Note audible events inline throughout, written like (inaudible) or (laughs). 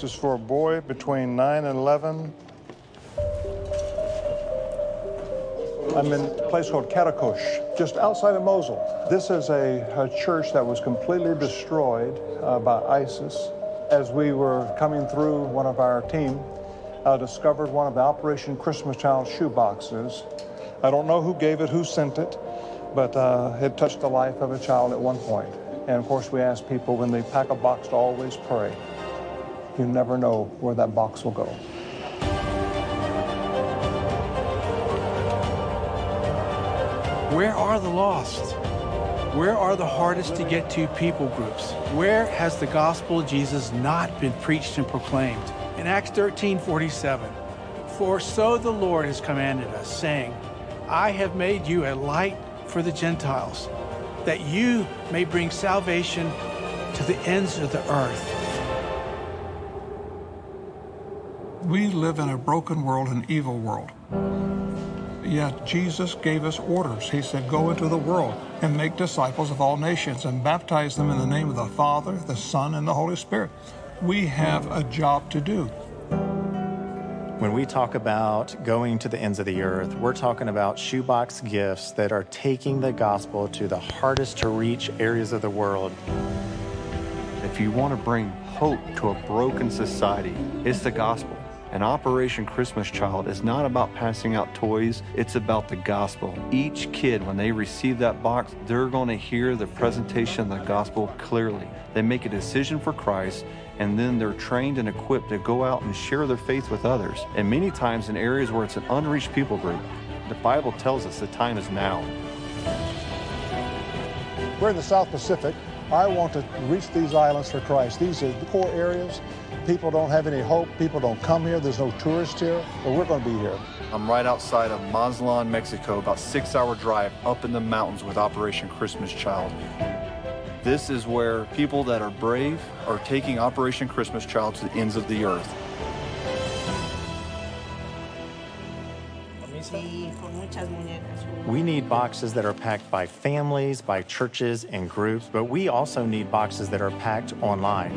This is for a boy between 9 and 11. I'm in a place called Karakush, just outside of Mosul. This is a, a church that was completely destroyed uh, by ISIS. As we were coming through, one of our team uh, discovered one of the Operation Christmas Child shoe boxes. I don't know who gave it, who sent it, but uh, it touched the life of a child at one point. And of course, we ask people when they pack a box to always pray. You never know where that box will go. Where are the lost? Where are the hardest to get to people groups? Where has the gospel of Jesus not been preached and proclaimed? In Acts 13 47, for so the Lord has commanded us, saying, I have made you a light for the Gentiles, that you may bring salvation to the ends of the earth. We live in a broken world, an evil world. Yet Jesus gave us orders. He said, Go into the world and make disciples of all nations and baptize them in the name of the Father, the Son, and the Holy Spirit. We have a job to do. When we talk about going to the ends of the earth, we're talking about shoebox gifts that are taking the gospel to the hardest to reach areas of the world. If you want to bring hope to a broken society, it's the gospel. And Operation Christmas Child is not about passing out toys, it's about the gospel. Each kid, when they receive that box, they're going to hear the presentation of the gospel clearly. They make a decision for Christ, and then they're trained and equipped to go out and share their faith with others. And many times in areas where it's an unreached people group, the Bible tells us the time is now. We're in the South Pacific. I want to reach these islands for Christ. These are the core areas. People don't have any hope. People don't come here. There's no tourists here, but we're going to be here. I'm right outside of Mazatlan, Mexico, about six hour drive up in the mountains with Operation Christmas Child. This is where people that are brave are taking Operation Christmas Child to the ends of the earth. We need boxes that are packed by families, by churches, and groups, but we also need boxes that are packed online.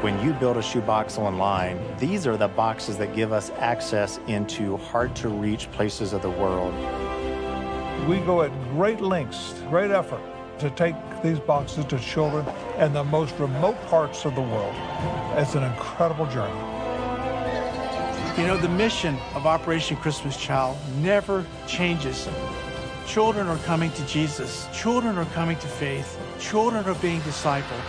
When you build a shoebox online, these are the boxes that give us access into hard to reach places of the world. We go at great lengths, great effort to take these boxes to children in the most remote parts of the world. It's an incredible journey. You know, the mission of Operation Christmas Child never changes. Children are coming to Jesus, children are coming to faith, children are being discipled,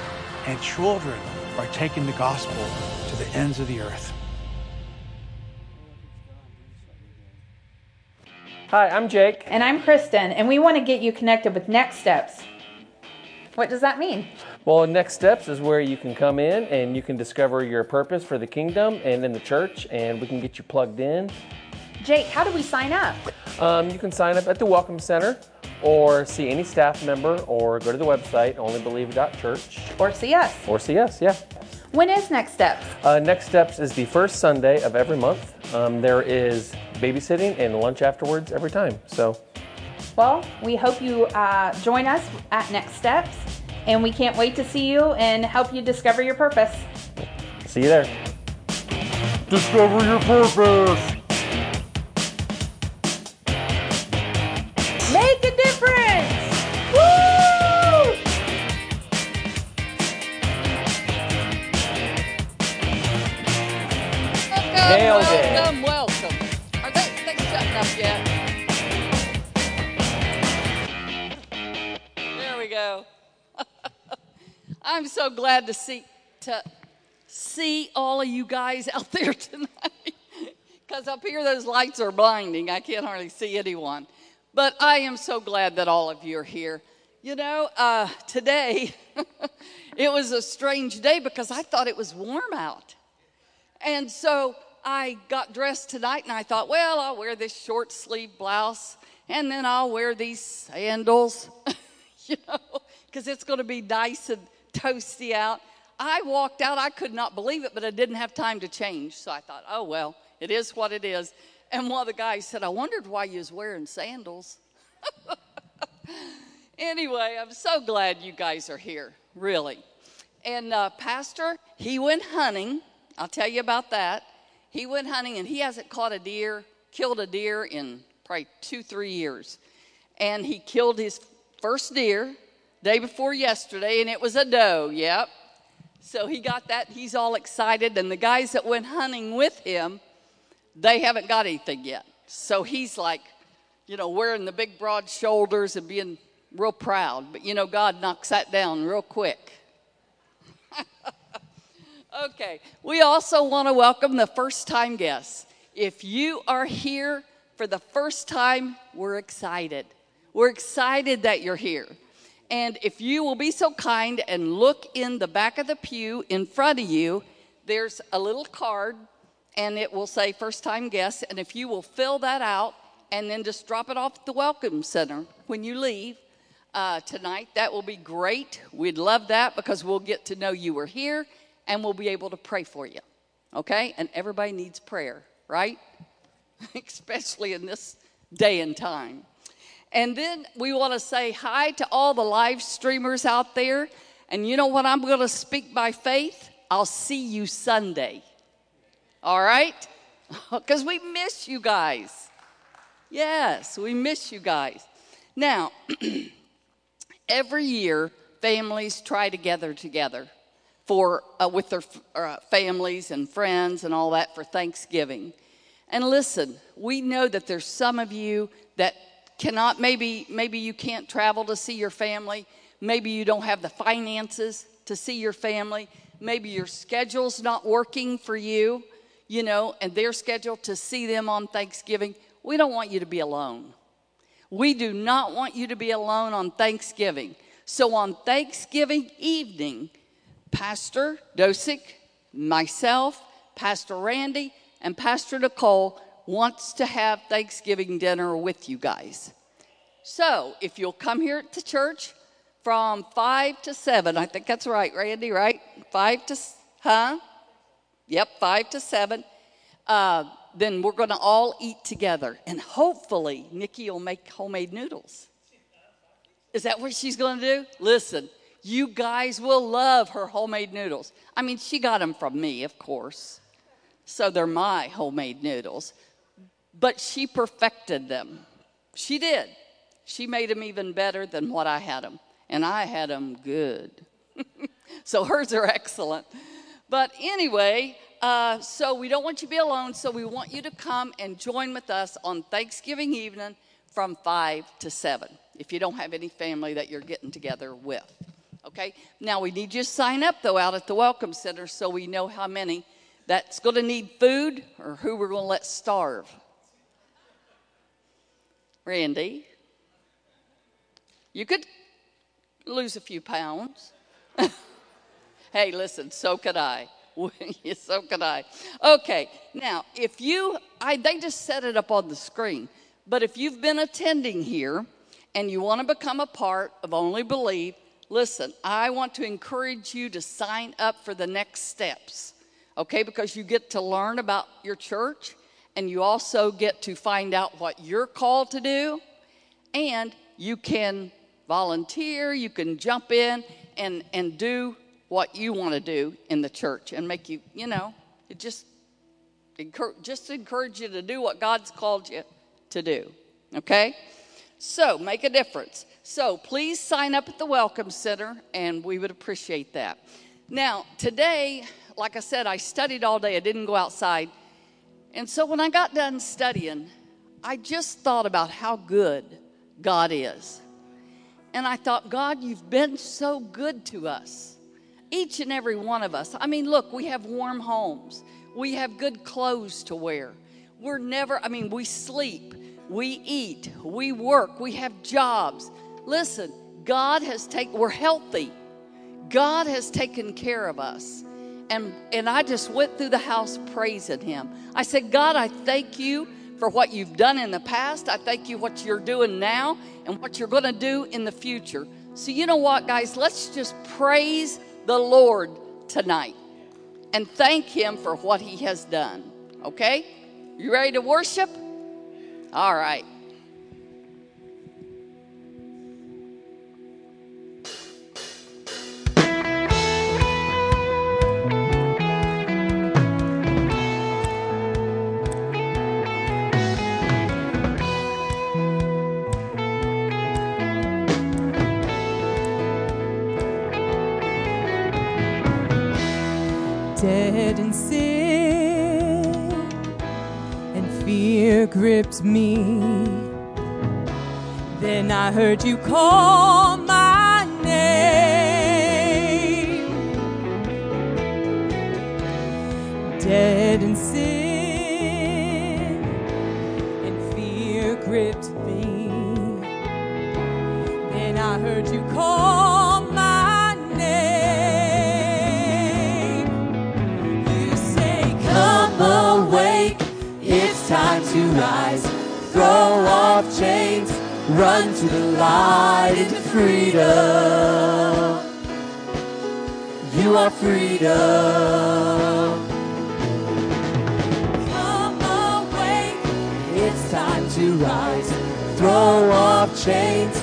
and children are taking the gospel to the ends of the earth. Hi, I'm Jake. And I'm Kristen, and we want to get you connected with Next Steps. What does that mean? Well, Next Steps is where you can come in and you can discover your purpose for the kingdom and in the church, and we can get you plugged in. Jake, how do we sign up? Um, you can sign up at the Welcome Center or see any staff member or go to the website, onlybelieve.church. Or see us. Or see us, yeah. When is Next Steps? Uh, Next Steps is the first Sunday of every month. Um, there is babysitting and lunch afterwards every time. So, well, we hope you uh, join us at Next Steps, and we can't wait to see you and help you discover your purpose. See you there. Discover your purpose. I'm so glad to see to see all of you guys out (laughs) there tonight. Because up here those lights are blinding. I can't hardly see anyone. But I am so glad that all of you are here. You know, uh, today (laughs) it was a strange day because I thought it was warm out. And so I got dressed tonight and I thought, well, I'll wear this short sleeve blouse and then I'll wear these sandals, (laughs) you know, because it's going to be nice and toasty out. I walked out, I could not believe it, but I didn't have time to change. So I thought, oh, well, it is what it is. And one of the guys said, I wondered why you was wearing sandals. (laughs) anyway, I'm so glad you guys are here, really. And uh, Pastor, he went hunting. I'll tell you about that. He went hunting and he hasn't caught a deer, killed a deer in probably two, three years. And he killed his first deer day before yesterday, and it was a doe. Yep. So he got that. He's all excited. And the guys that went hunting with him, they haven't got anything yet. So he's like, you know, wearing the big broad shoulders and being real proud. But you know, God knocks that down real quick. (laughs) okay, we also want to welcome the first time guests. If you are here for the first time, we're excited. We're excited that you're here. And if you will be so kind and look in the back of the pew in front of you, there's a little card and it will say first time guest. And if you will fill that out and then just drop it off at the Welcome Center when you leave uh, tonight, that will be great. We'd love that because we'll get to know you were here and we'll be able to pray for you. Okay? And everybody needs prayer, right? (laughs) Especially in this day and time. And then we want to say hi to all the live streamers out there. And you know what? I'm going to speak by faith. I'll see you Sunday. All right? (laughs) Because we miss you guys. Yes, we miss you guys. Now, (clears throat) every year, families try to gather together for, uh, with their uh, families and friends and all that for Thanksgiving. And listen, we know that there's some of you that cannot maybe maybe you can't travel to see your family. Maybe you don't have the finances to see your family. Maybe your schedule's not working for you you know and they're scheduled to see them on thanksgiving. We don't want you to be alone. We do not want you to be alone on thanksgiving. So on thanksgiving evening pastor dosick myself pastor randy and pastor nicole wants to have Thanksgiving dinner with you guys. So if you'll come here to church from 5 to 7, I think that's right, Randy, right? 5 to, huh? Yep, 5 to 7. Uh, then we're going to all eat together. And hopefully, Nikki will make homemade noodles. Is that what she's going to do? Listen, you guys will love her homemade noodles. I mean, she got them from me, of course. So they're my homemade noodles but she perfected them. She did. She made them even better than what I had them, and I had them good. (laughs) so hers are excellent. But anyway, uh, so we don't want you to be alone, so we want you to come and join with us on Thanksgiving evening from 5 to 7 if you don't have any family that you're getting together with. Okay? Now we need you to sign up though out at the Welcome Center so we know how many that's going to need food or who we're going to let starve. Randy. You could lose a few pounds. (laughs) hey, listen, so could I. (laughs) so could I. Okay, now, if you, I, they just set it up on the screen, but if you've been attending here and you want to become a part of Only Believe, listen, I want to encourage you to sign up for the next steps, okay? Because you get to learn about your church and you also get to find out what you're called to do, and you can volunteer, you can jump in and, and do what you want to do in the church and make you, you know, it just, just encourage you to do what God's called you to do. Okay? So make a difference. So please sign up at the Welcome Center, and we would appreciate that. Now, today, like I said, I studied all day. I didn't go outside. And so when I got done studying, I just thought about how good God is. And I thought, God, you've been so good to us. Each and every one of us. I mean, look, we have warm homes, we have good clothes to wear. We're never, I mean, we sleep, we eat, we work, we have jobs. Listen, God has taken, we're healthy. God has taken care of us and, and I just went through the house praising him. I said, God, I thank you for what you've done in the past. I thank you what you're doing now and what you're going to do in the future. So, you know what, guys? Let's just praise the Lord tonight and thank him for what he has done. Okay? You ready to worship? All right. gripped me. Then I heard you call my name. Dead in sin, and fear gripped me. Then I heard you call. time rise, throw off chains, run to the light into freedom. You are freedom. Come awake, it's time to rise, throw off chains.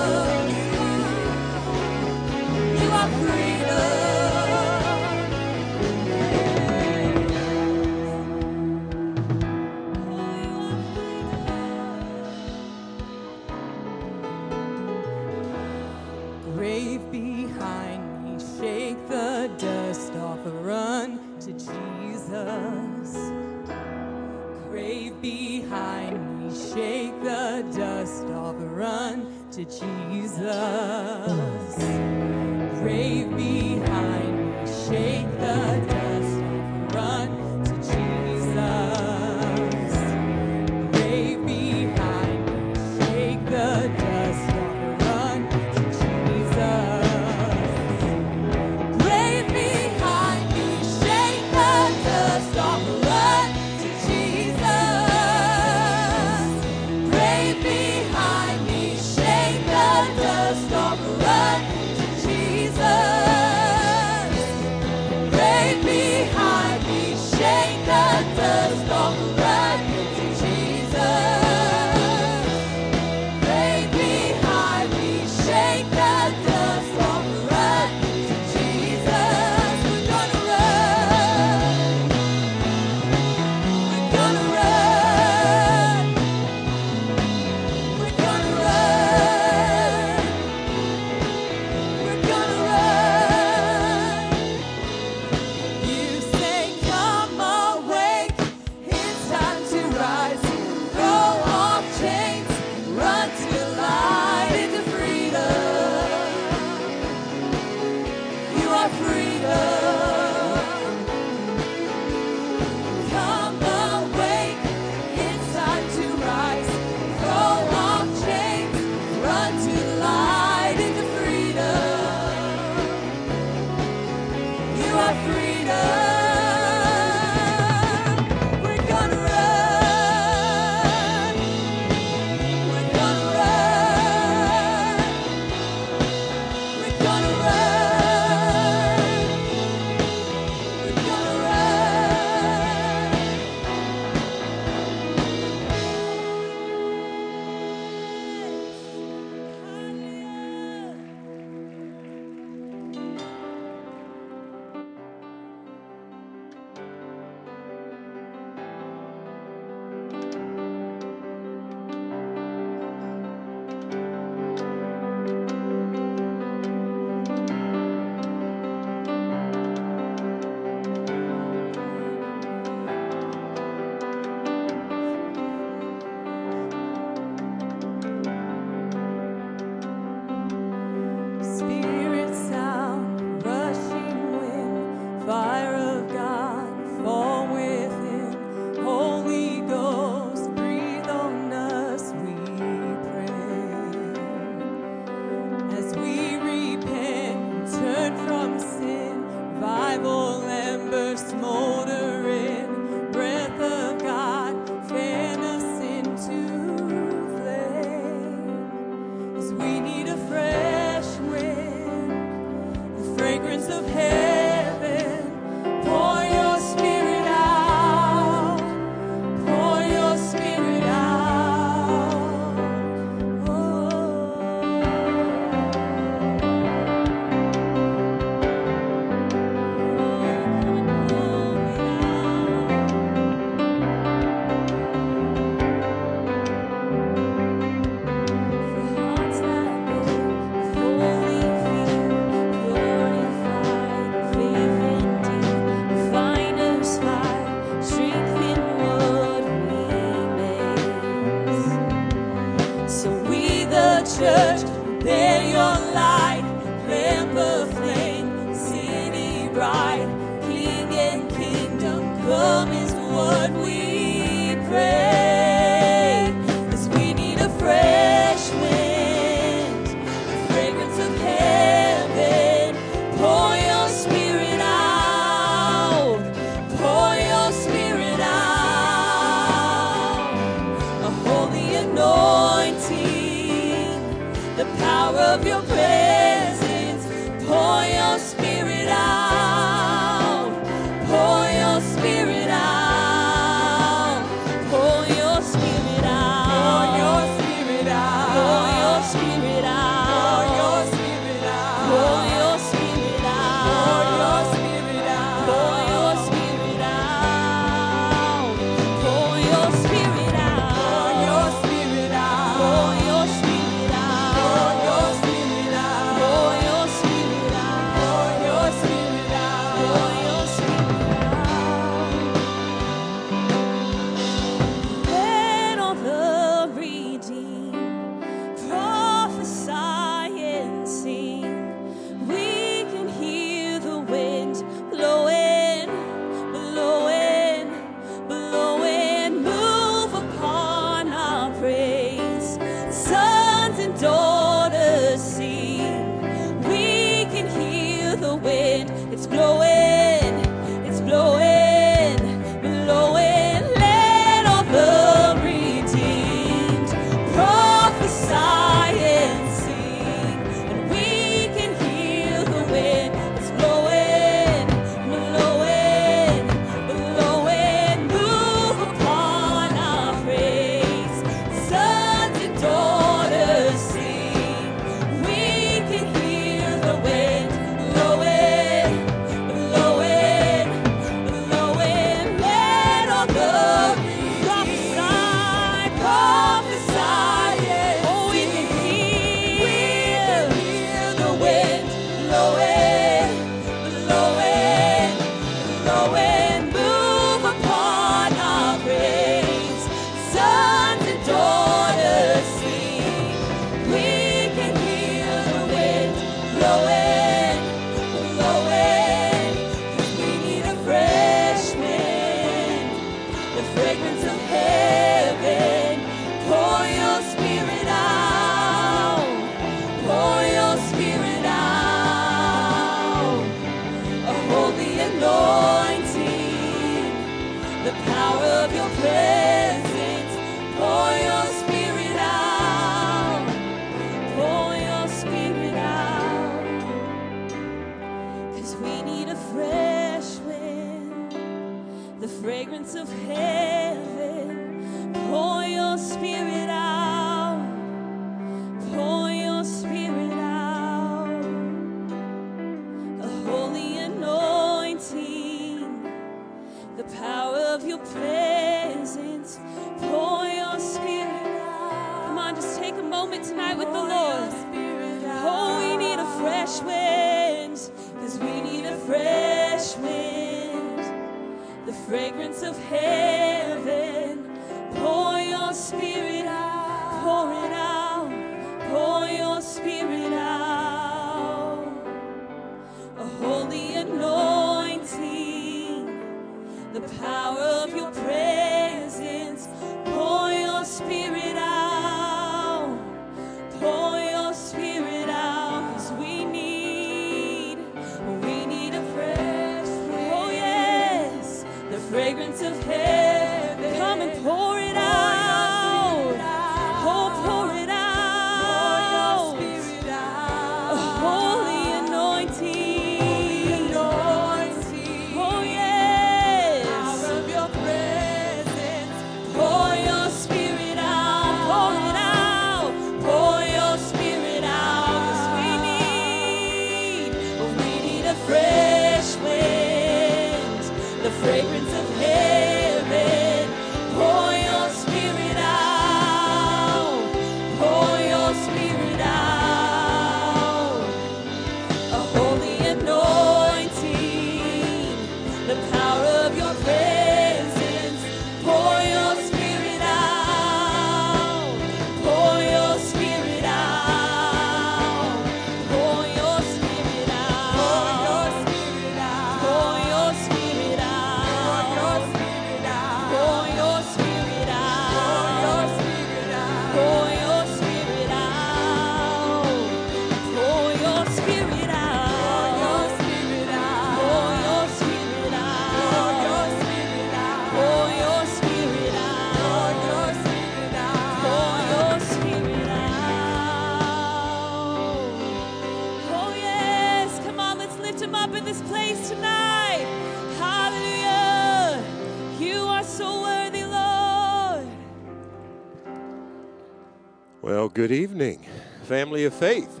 Well, good evening, family of faith.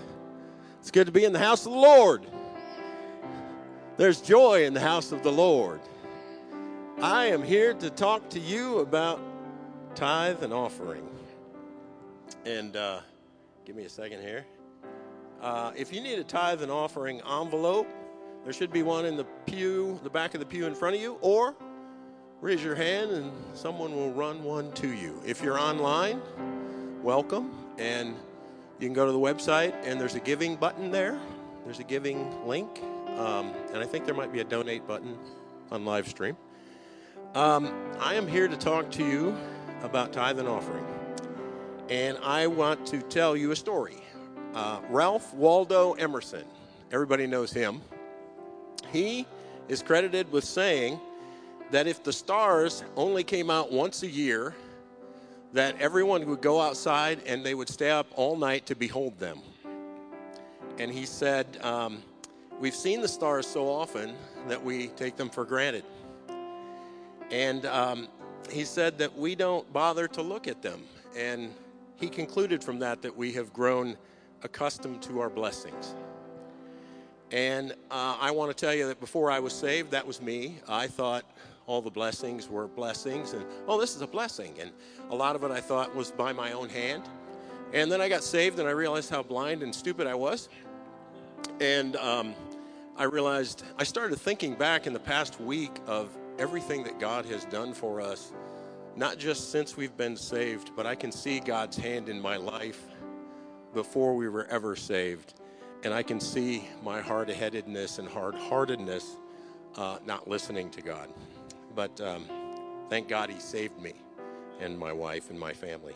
It's good to be in the house of the Lord. There's joy in the house of the Lord. I am here to talk to you about tithe and offering. And uh, give me a second here. Uh, if you need a tithe and offering envelope, there should be one in the pew, the back of the pew in front of you, or raise your hand and someone will run one to you. If you're online, welcome. And you can go to the website, and there's a giving button there. There's a giving link. Um, and I think there might be a donate button on live stream. Um, I am here to talk to you about tithe and offering. And I want to tell you a story. Uh, Ralph Waldo Emerson, everybody knows him. He is credited with saying that if the stars only came out once a year, that everyone would go outside and they would stay up all night to behold them. And he said, um, We've seen the stars so often that we take them for granted. And um, he said that we don't bother to look at them. And he concluded from that that we have grown accustomed to our blessings. And uh, I want to tell you that before I was saved, that was me. I thought all the blessings were blessings, and oh, this is a blessing. And a lot of it I thought was by my own hand. And then I got saved, and I realized how blind and stupid I was. And um, I realized, I started thinking back in the past week of everything that God has done for us, not just since we've been saved, but I can see God's hand in my life before we were ever saved. And I can see my hard headedness and hard heartedness uh, not listening to God. But um, thank God He saved me and my wife and my family.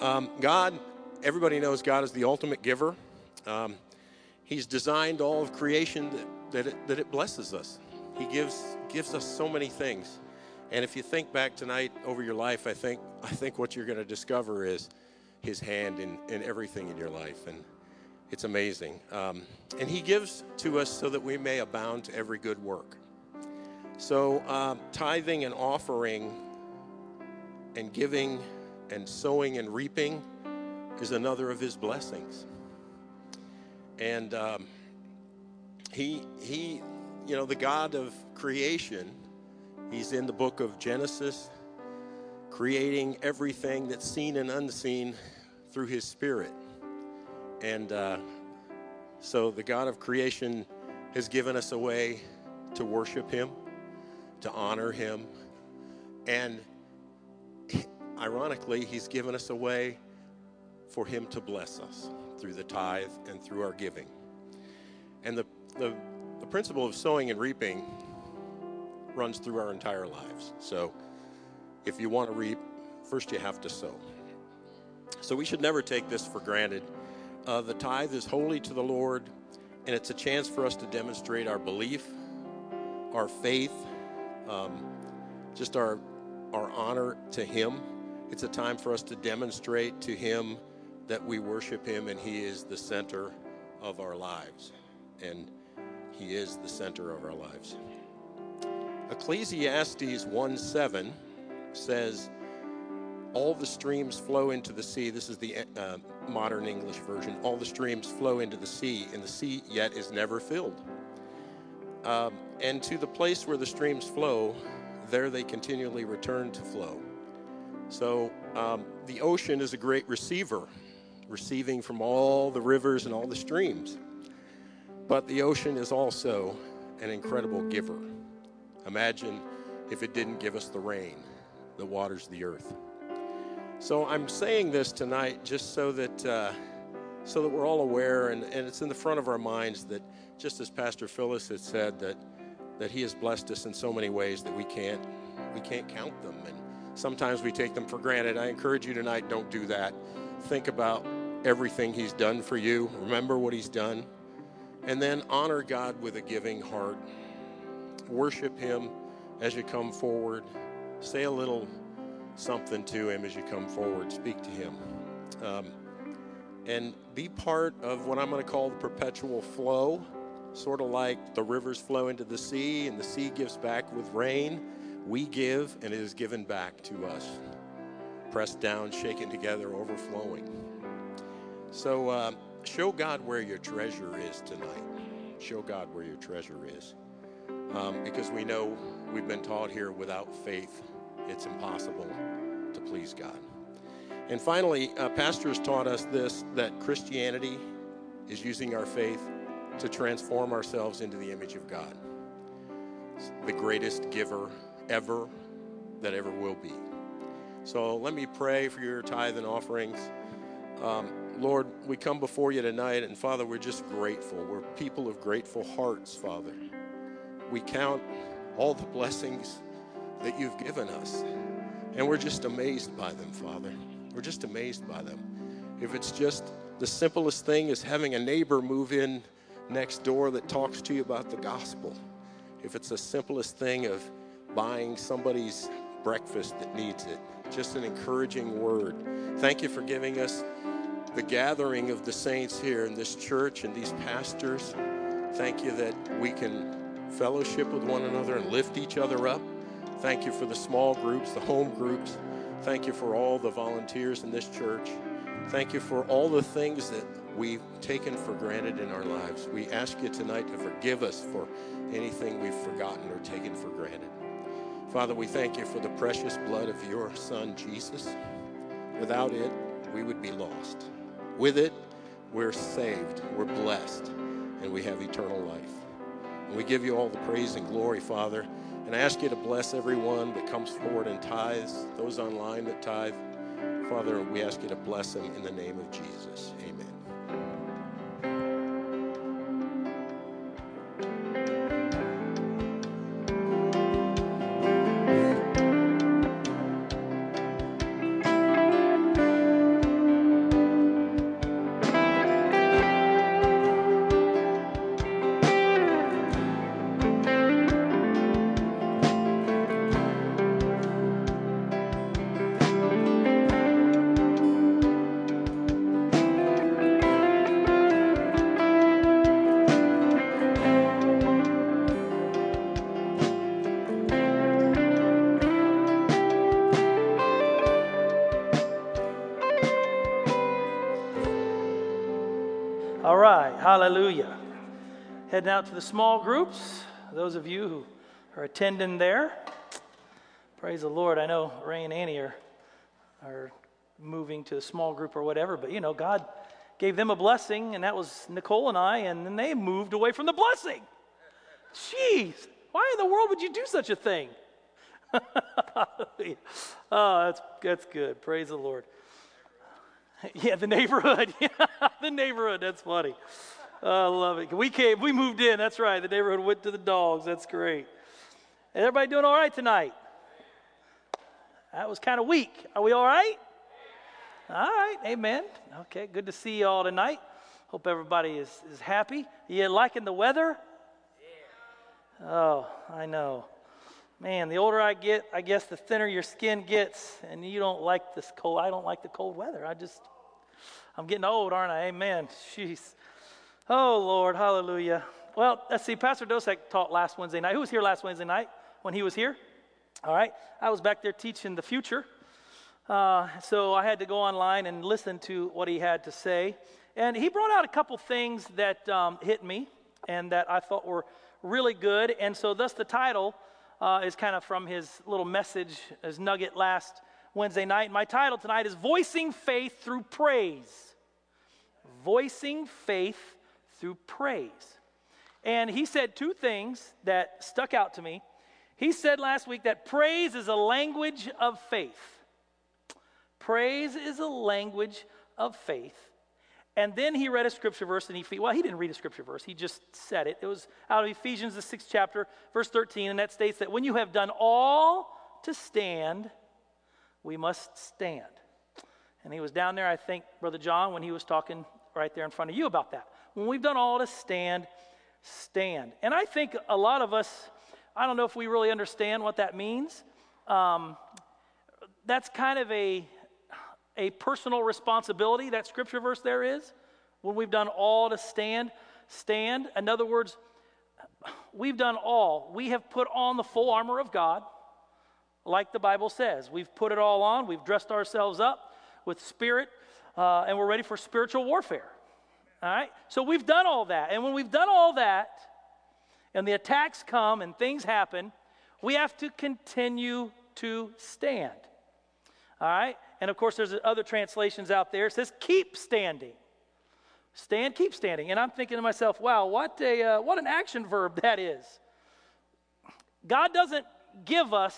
Um, God, everybody knows God is the ultimate giver. Um, he's designed all of creation that, that, it, that it blesses us. He gives, gives us so many things. And if you think back tonight over your life, I think, I think what you're going to discover is His hand in, in everything in your life. And it's amazing. Um, and He gives to us so that we may abound to every good work. So, um, tithing and offering and giving and sowing and reaping is another of His blessings. And um, He, He, you know, the God of creation, He's in the book of Genesis, creating everything that's seen and unseen through His Spirit. And uh, so the God of creation has given us a way to worship Him, to honor Him, and ironically, He's given us a way for Him to bless us through the tithe and through our giving. And the, the, the principle of sowing and reaping runs through our entire lives. So if you want to reap, first you have to sow. So we should never take this for granted. Uh, the tithe is holy to the Lord, and it's a chance for us to demonstrate our belief, our faith, um, just our, our honor to Him. It's a time for us to demonstrate to Him that we worship Him and He is the center of our lives. And He is the center of our lives. Ecclesiastes 1 7 says, All the streams flow into the sea. This is the uh, modern English version. All the streams flow into the sea, and the sea yet is never filled. Um, and to the place where the streams flow, there they continually return to flow. So um, the ocean is a great receiver, receiving from all the rivers and all the streams. But the ocean is also an incredible giver. Imagine if it didn't give us the rain that waters the earth. So I'm saying this tonight just so that uh, so that we're all aware, and, and it's in the front of our minds that just as Pastor Phyllis had said that that He has blessed us in so many ways that we can't we can't count them, and sometimes we take them for granted. I encourage you tonight, don't do that. Think about everything He's done for you. Remember what He's done, and then honor God with a giving heart. Worship Him as you come forward. Say a little something to Him as you come forward. Speak to Him. Um, and be part of what I'm going to call the perpetual flow, sort of like the rivers flow into the sea and the sea gives back with rain. We give and it is given back to us. Pressed down, shaken together, overflowing. So uh, show God where your treasure is tonight. Show God where your treasure is. Um, because we know we've been taught here without faith, it's impossible to please God. And finally, uh, Pastor has taught us this that Christianity is using our faith to transform ourselves into the image of God, the greatest giver ever that ever will be. So let me pray for your tithe and offerings. Um, Lord, we come before you tonight, and Father, we're just grateful. We're people of grateful hearts, Father. We count all the blessings that you've given us, and we're just amazed by them, Father. We're just amazed by them. If it's just the simplest thing is having a neighbor move in next door that talks to you about the gospel, if it's the simplest thing of buying somebody's breakfast that needs it, just an encouraging word. Thank you for giving us the gathering of the saints here in this church and these pastors. Thank you that we can fellowship with one another and lift each other up. Thank you for the small groups, the home groups. Thank you for all the volunteers in this church. Thank you for all the things that we've taken for granted in our lives. We ask you tonight to forgive us for anything we've forgotten or taken for granted. Father, we thank you for the precious blood of your Son, Jesus. Without it, we would be lost. With it, we're saved, we're blessed, and we have eternal life. And we give you all the praise and glory, Father. And I ask you to bless everyone that comes forward and tithes, those online that tithe. Father, we ask you to bless them in the name of Jesus. Amen. Heading out to the small groups. Those of you who are attending there, praise the Lord. I know Ray and Annie are, are moving to a small group or whatever, but you know, God gave them a blessing, and that was Nicole and I, and then they moved away from the blessing. Jeez, why in the world would you do such a thing? (laughs) oh, that's, that's good. Praise the Lord. (laughs) Yeah, the neighborhood. (laughs) Yeah, the neighborhood. That's funny. I love it. We came, we moved in. That's right. The neighborhood went to the dogs. That's great. And Everybody doing all right tonight? That was kind of weak. Are we all right? All right. Amen. Okay. Good to see you all tonight. Hope everybody is, is happy. You liking the weather? Yeah. Oh, I know. Man, the older I get, I guess the thinner your skin gets, and you don't like this cold. I don't like the cold weather. I just, I'm getting old, aren't I? Amen. Jeez. Oh, Lord, hallelujah. Well, let's see. Pastor Dosek taught last Wednesday night. Who was here last Wednesday night when he was here? All right. I was back there teaching the future. Uh, so I had to go online and listen to what he had to say. And he brought out a couple things that um, hit me. and that I thought were really good. And so, thus, the title uh, is kind of from his little message, his nugget last Wednesday night. My title tonight is Voicing Faith Through Praise. Voicing Faith Through Praise. And he said two things that stuck out to me. He said last week that praise is a language of faith. Praise is a language of faith. And then he read a scripture verse, and he, well, he didn't read a scripture verse, he just said it. It was out of Ephesians, the sixth chapter, verse 13, and that states that when you have done all to stand, we must stand. And he was down there, I think, Brother John, when he was talking right there in front of you about that. When we've done all to stand, stand. And I think a lot of us, I don't know if we really understand what that means. Um, that's kind of a a personal responsibility that scripture verse there is when we've done all to stand stand. In other words we've done all. We have put on the full armor of god like the bible says. We've put it all on. We've dressed ourselves up with spirit uh, and we're ready for spiritual warfare all right so we've done all that and when we've done all that and the attacks come and things happen we have to continue to stand all right and of course, there's other translations out there. It says, keep standing. Stand, keep standing. And I'm thinking to myself, wow, what, a, uh, what an action verb that is. God doesn't give us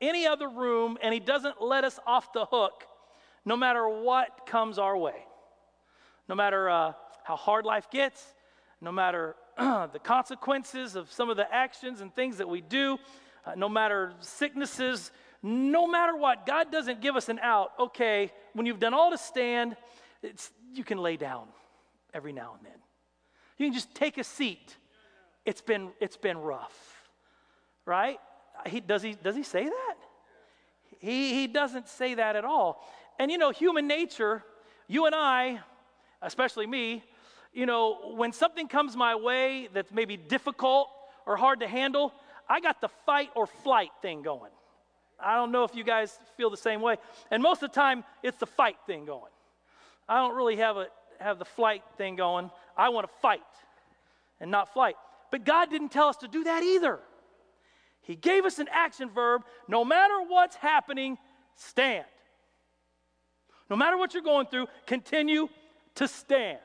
any other room, and He doesn't let us off the hook no matter what comes our way. No matter uh, how hard life gets, no matter (clears throat) the consequences of some of the actions and things that we do, uh, no matter sicknesses, no matter what, God doesn't give us an out. Okay, when you've done all to stand, you can lay down every now and then. You can just take a seat. It's been, it's been rough, right? He, does, he, does he say that? He, he doesn't say that at all. And you know, human nature, you and I, especially me, you know, when something comes my way that's maybe difficult or hard to handle, I got the fight or flight thing going. I don't know if you guys feel the same way. And most of the time, it's the fight thing going. I don't really have, a, have the flight thing going. I want to fight and not flight. But God didn't tell us to do that either. He gave us an action verb no matter what's happening, stand. No matter what you're going through, continue to stand.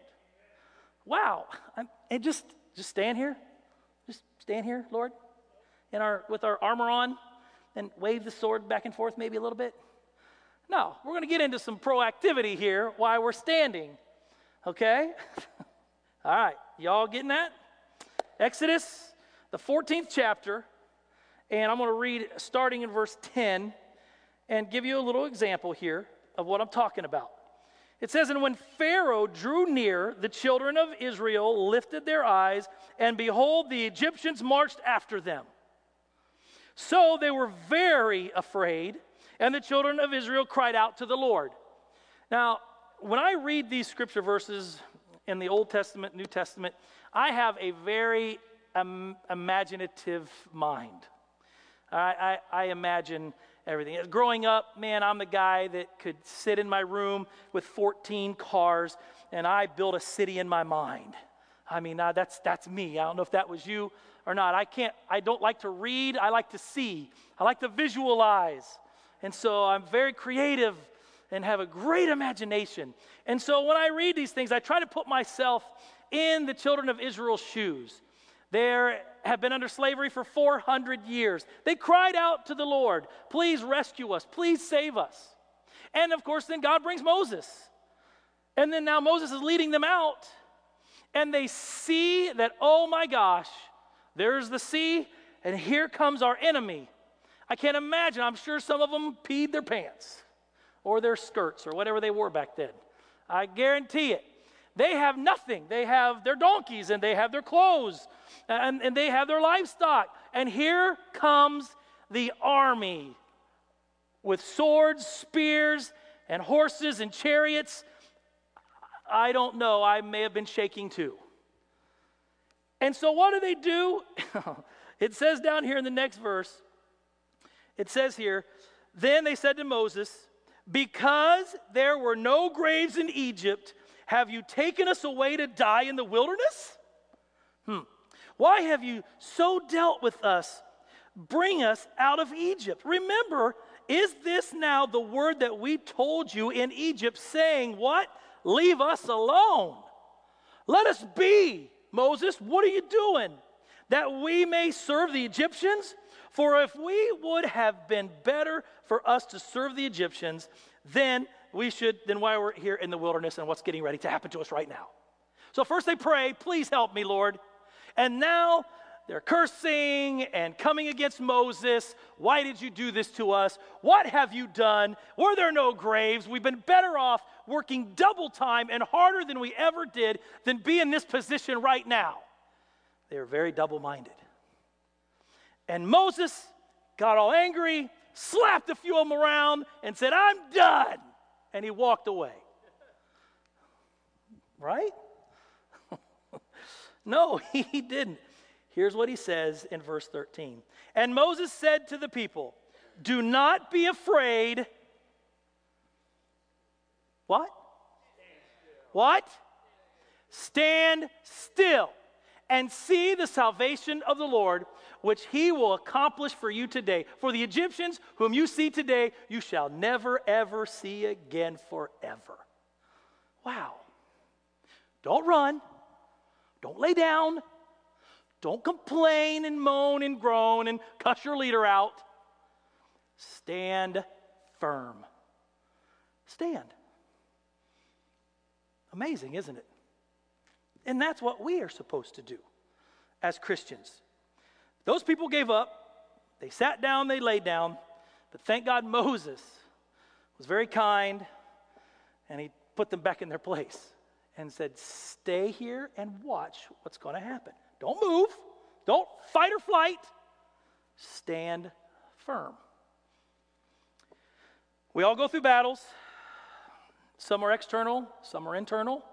Wow. I'm, and just, just stand here. Just stand here, Lord, in our, with our armor on and wave the sword back and forth maybe a little bit? No, we're going to get into some proactivity here while we're standing. Okay? (laughs) All right, y'all getting that? Exodus, the 14th chapter, and I'm going to read starting in verse 10 and give you a little example here of what I'm talking about. It says, And when Pharaoh drew near, the children of Israel lifted their eyes, and behold, the Egyptians marched after them. So they were very afraid, and the children of Israel cried out to the Lord. Now, when I read these scripture verses in the Old Testament, New Testament, I have a very um, imaginative mind. I, I, I imagine everything. Growing up, man, I'm the guy that could sit in my room with 14 cars and I built a city in my mind. I mean, uh, that's, that's me. I don't know if that was you or not. I can't, I don't like to read, I like to see, I like to visualize. And so I'm very creative and have a great imagination. And so when I read these things, I try to put myself in the children of Israel's shoes. They have been under slavery for 400 years. They cried out to the Lord, Please rescue us, please save us. And of course, then God brings Moses. And then now Moses is leading them out. And they see that, oh my gosh, there's the sea, and here comes our enemy. I can't imagine. I'm sure some of them peed their pants or their skirts or whatever they wore back then. I guarantee it. They have nothing. They have their donkeys and they have their clothes and, and they have their livestock. And here comes the army with swords, spears, and horses and chariots. I don't know. I may have been shaking too. And so, what do they do? (laughs) it says down here in the next verse, it says here, then they said to Moses, Because there were no graves in Egypt, have you taken us away to die in the wilderness? Hmm. Why have you so dealt with us? Bring us out of Egypt. Remember, is this now the word that we told you in Egypt, saying, What? Leave us alone. Let us be. Moses, what are you doing? That we may serve the Egyptians? For if we would have been better for us to serve the Egyptians, then we should, then why we're here in the wilderness and what's getting ready to happen to us right now. So first they pray, please help me, Lord. And now they're cursing and coming against Moses. Why did you do this to us? What have you done? Were there no graves? We've been better off working double time and harder than we ever did than be in this position right now. They are very double minded. And Moses got all angry, slapped a few of them around, and said, I'm done. And he walked away. Right? (laughs) no, he didn't. Here's what he says in verse 13. And Moses said to the people, Do not be afraid. What? What? Stand still and see the salvation of the Lord, which he will accomplish for you today. For the Egyptians whom you see today, you shall never, ever see again forever. Wow. Don't run. Don't lay down. Don't complain and moan and groan and cuss your leader out. Stand firm. Stand. Amazing, isn't it? And that's what we are supposed to do as Christians. Those people gave up. They sat down, they laid down. But thank God Moses was very kind and he put them back in their place and said, Stay here and watch what's going to happen. Don't move, don't fight or flight, stand firm. We all go through battles. Some are external, some are internal.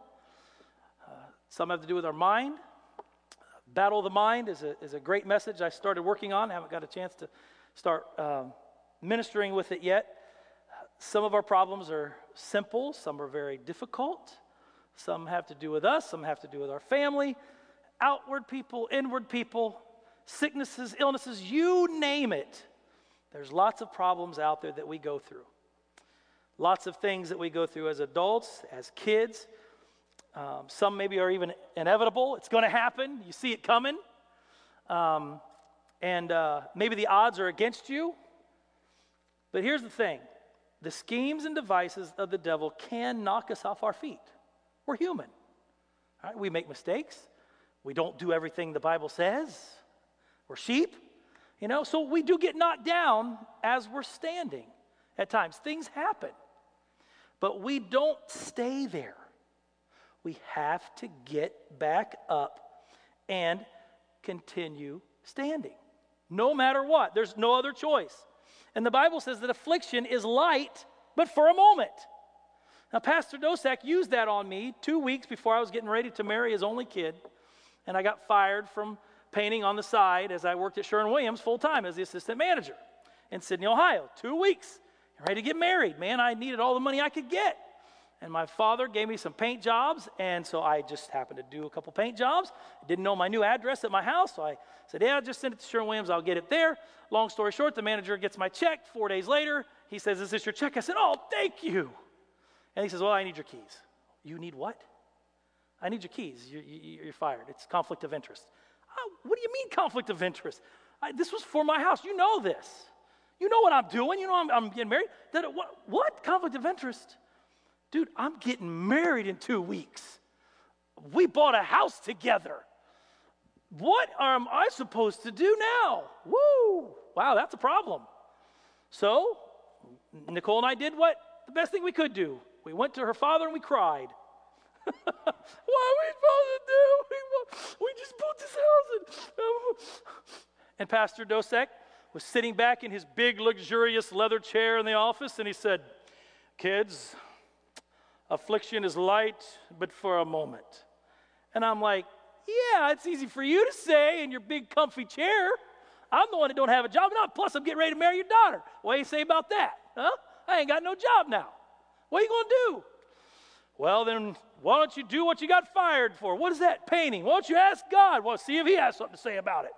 Some have to do with our mind. Battle of the Mind is a, is a great message I started working on. I haven't got a chance to start um, ministering with it yet. Some of our problems are simple, some are very difficult. Some have to do with us, some have to do with our family, outward people, inward people, sicknesses, illnesses, you name it. There's lots of problems out there that we go through. Lots of things that we go through as adults, as kids. Um, some maybe are even inevitable. It's going to happen. You see it coming. Um, and uh, maybe the odds are against you. But here's the thing the schemes and devices of the devil can knock us off our feet. We're human. Right? We make mistakes. We don't do everything the Bible says. We're sheep, you know, so we do get knocked down as we're standing at times. Things happen. But we don't stay there. We have to get back up and continue standing. No matter what, there's no other choice. And the Bible says that affliction is light, but for a moment. Now, Pastor Dosek used that on me two weeks before I was getting ready to marry his only kid. And I got fired from painting on the side as I worked at Sherwin Williams full time as the assistant manager in Sidney, Ohio. Two weeks ready to get married. Man, I needed all the money I could get. And my father gave me some paint jobs, and so I just happened to do a couple paint jobs. I didn't know my new address at my house, so I said, Yeah, just send it to Sherwin Williams, I'll get it there. Long story short, the manager gets my check four days later. He says, Is this your check? I said, Oh, thank you. And he says, Well, I need your keys. You need what? I need your keys. You're, you're fired. It's conflict of interest. Oh, what do you mean, conflict of interest? I, this was for my house. You know this. You know what I'm doing. You know I'm, I'm getting married. That, what, what? Conflict of interest? Dude, I'm getting married in two weeks. We bought a house together. What am I supposed to do now? Woo! Wow, that's a problem. So, Nicole and I did what the best thing we could do. We went to her father and we cried. (laughs) what are we supposed to do? We, we just bought this house. And, um, and Pastor Dosek was sitting back in his big, luxurious leather chair in the office and he said, Kids, affliction is light, but for a moment. And I'm like, Yeah, it's easy for you to say in your big, comfy chair. I'm the one that don't have a job. Now, plus, I'm getting ready to marry your daughter. What do you say about that? Huh? I ain't got no job now. What are you going to do? Well, then why don't you do what you got fired for? What is that? Painting. Why don't you ask God? Well, see if He has something to say about it.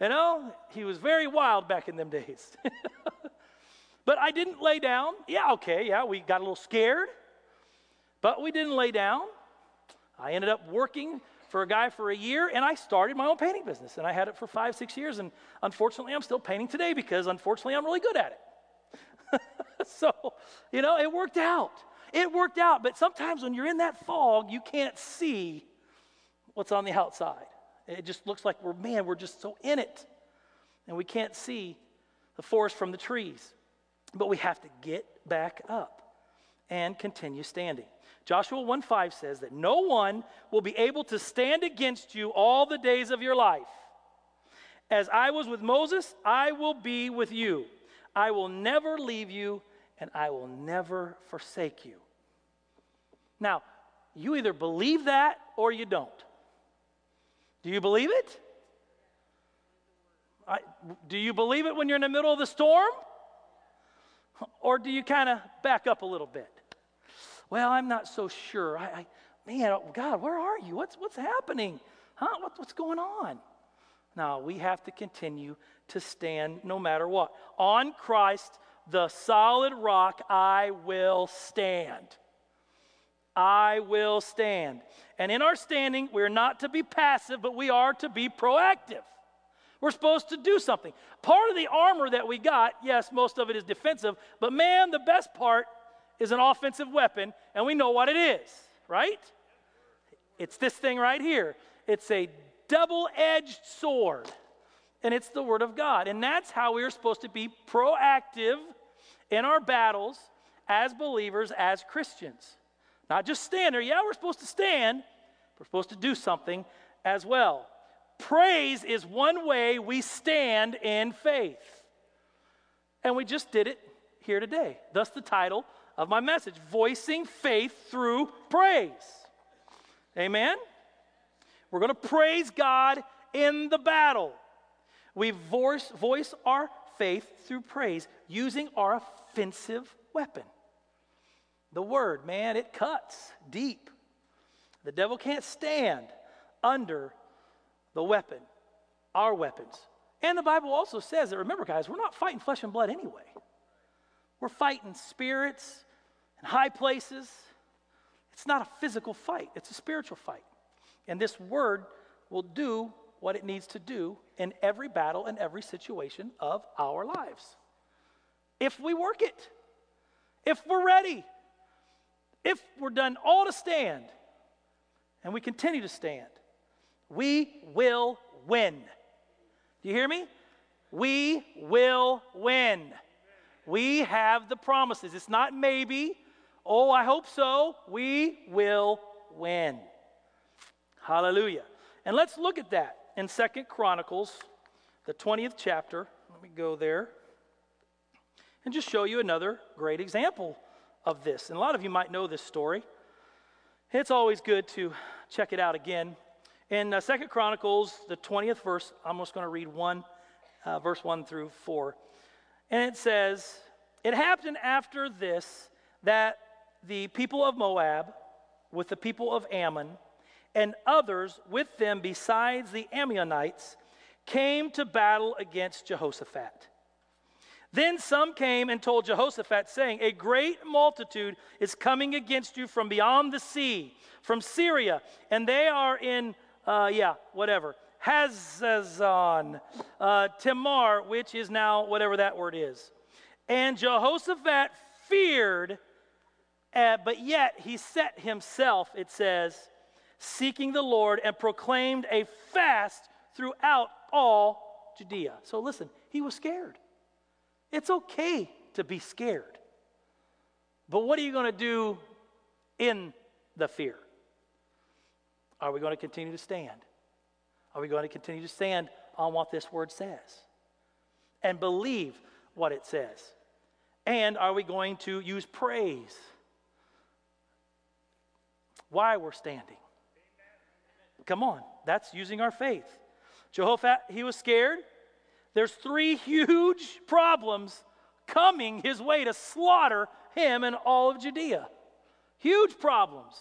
You know, he was very wild back in them days. (laughs) but I didn't lay down. Yeah, okay, yeah, we got a little scared, but we didn't lay down. I ended up working for a guy for a year, and I started my own painting business. And I had it for five, six years. And unfortunately, I'm still painting today because unfortunately, I'm really good at it. (laughs) so, you know, it worked out. It worked out. But sometimes when you're in that fog, you can't see what's on the outside. It just looks like we're, man, we're just so in it. And we can't see the forest from the trees. But we have to get back up and continue standing. Joshua 1 5 says that no one will be able to stand against you all the days of your life. As I was with Moses, I will be with you. I will never leave you, and I will never forsake you. Now, you either believe that or you don't. Do you believe it? I, do you believe it when you're in the middle of the storm? Or do you kind of back up a little bit? Well, I'm not so sure. I, I man, oh, God, where are you? What's, what's happening? Huh? What, what's going on? Now, we have to continue to stand no matter what. On Christ, the solid rock, I will stand. I will stand. And in our standing, we're not to be passive, but we are to be proactive. We're supposed to do something. Part of the armor that we got, yes, most of it is defensive, but man, the best part is an offensive weapon, and we know what it is, right? It's this thing right here. It's a double edged sword, and it's the Word of God. And that's how we are supposed to be proactive in our battles as believers, as Christians. Not just stand there. Yeah, we're supposed to stand, we're supposed to do something as well. Praise is one way we stand in faith. And we just did it here today. Thus, the title of my message Voicing Faith Through Praise. Amen? We're going to praise God in the battle. We voice, voice our faith through praise using our offensive weapon. The word, man, it cuts deep. The devil can't stand under the weapon, our weapons. And the Bible also says that, remember, guys, we're not fighting flesh and blood anyway. We're fighting spirits and high places. It's not a physical fight, it's a spiritual fight. And this word will do what it needs to do in every battle and every situation of our lives. If we work it, if we're ready, if we're done all to stand and we continue to stand, we will win. Do you hear me? We will win. We have the promises. It's not maybe. Oh, I hope so. We will win. Hallelujah. And let's look at that in Second Chronicles, the 20th chapter. Let me go there and just show you another great example of this. And a lot of you might know this story. It's always good to check it out again. In uh, Second Chronicles, the 20th verse, I'm just going to read one, uh, verse 1 through 4. And it says, It happened after this that the people of Moab, with the people of Ammon, and others with them besides the Ammonites, came to battle against Jehoshaphat. Then some came and told Jehoshaphat, saying, A great multitude is coming against you from beyond the sea, from Syria, and they are in, uh, yeah, whatever, Hazazon, uh, Tamar, which is now whatever that word is. And Jehoshaphat feared, uh, but yet he set himself, it says, seeking the Lord, and proclaimed a fast throughout all Judea. So listen, he was scared. It's okay to be scared. But what are you going to do in the fear? Are we going to continue to stand? Are we going to continue to stand on what this word says and believe what it says? And are we going to use praise? Why we're standing. Come on, that's using our faith. Jehoshaphat, he was scared. There's three huge problems coming his way to slaughter him and all of Judea. huge problems.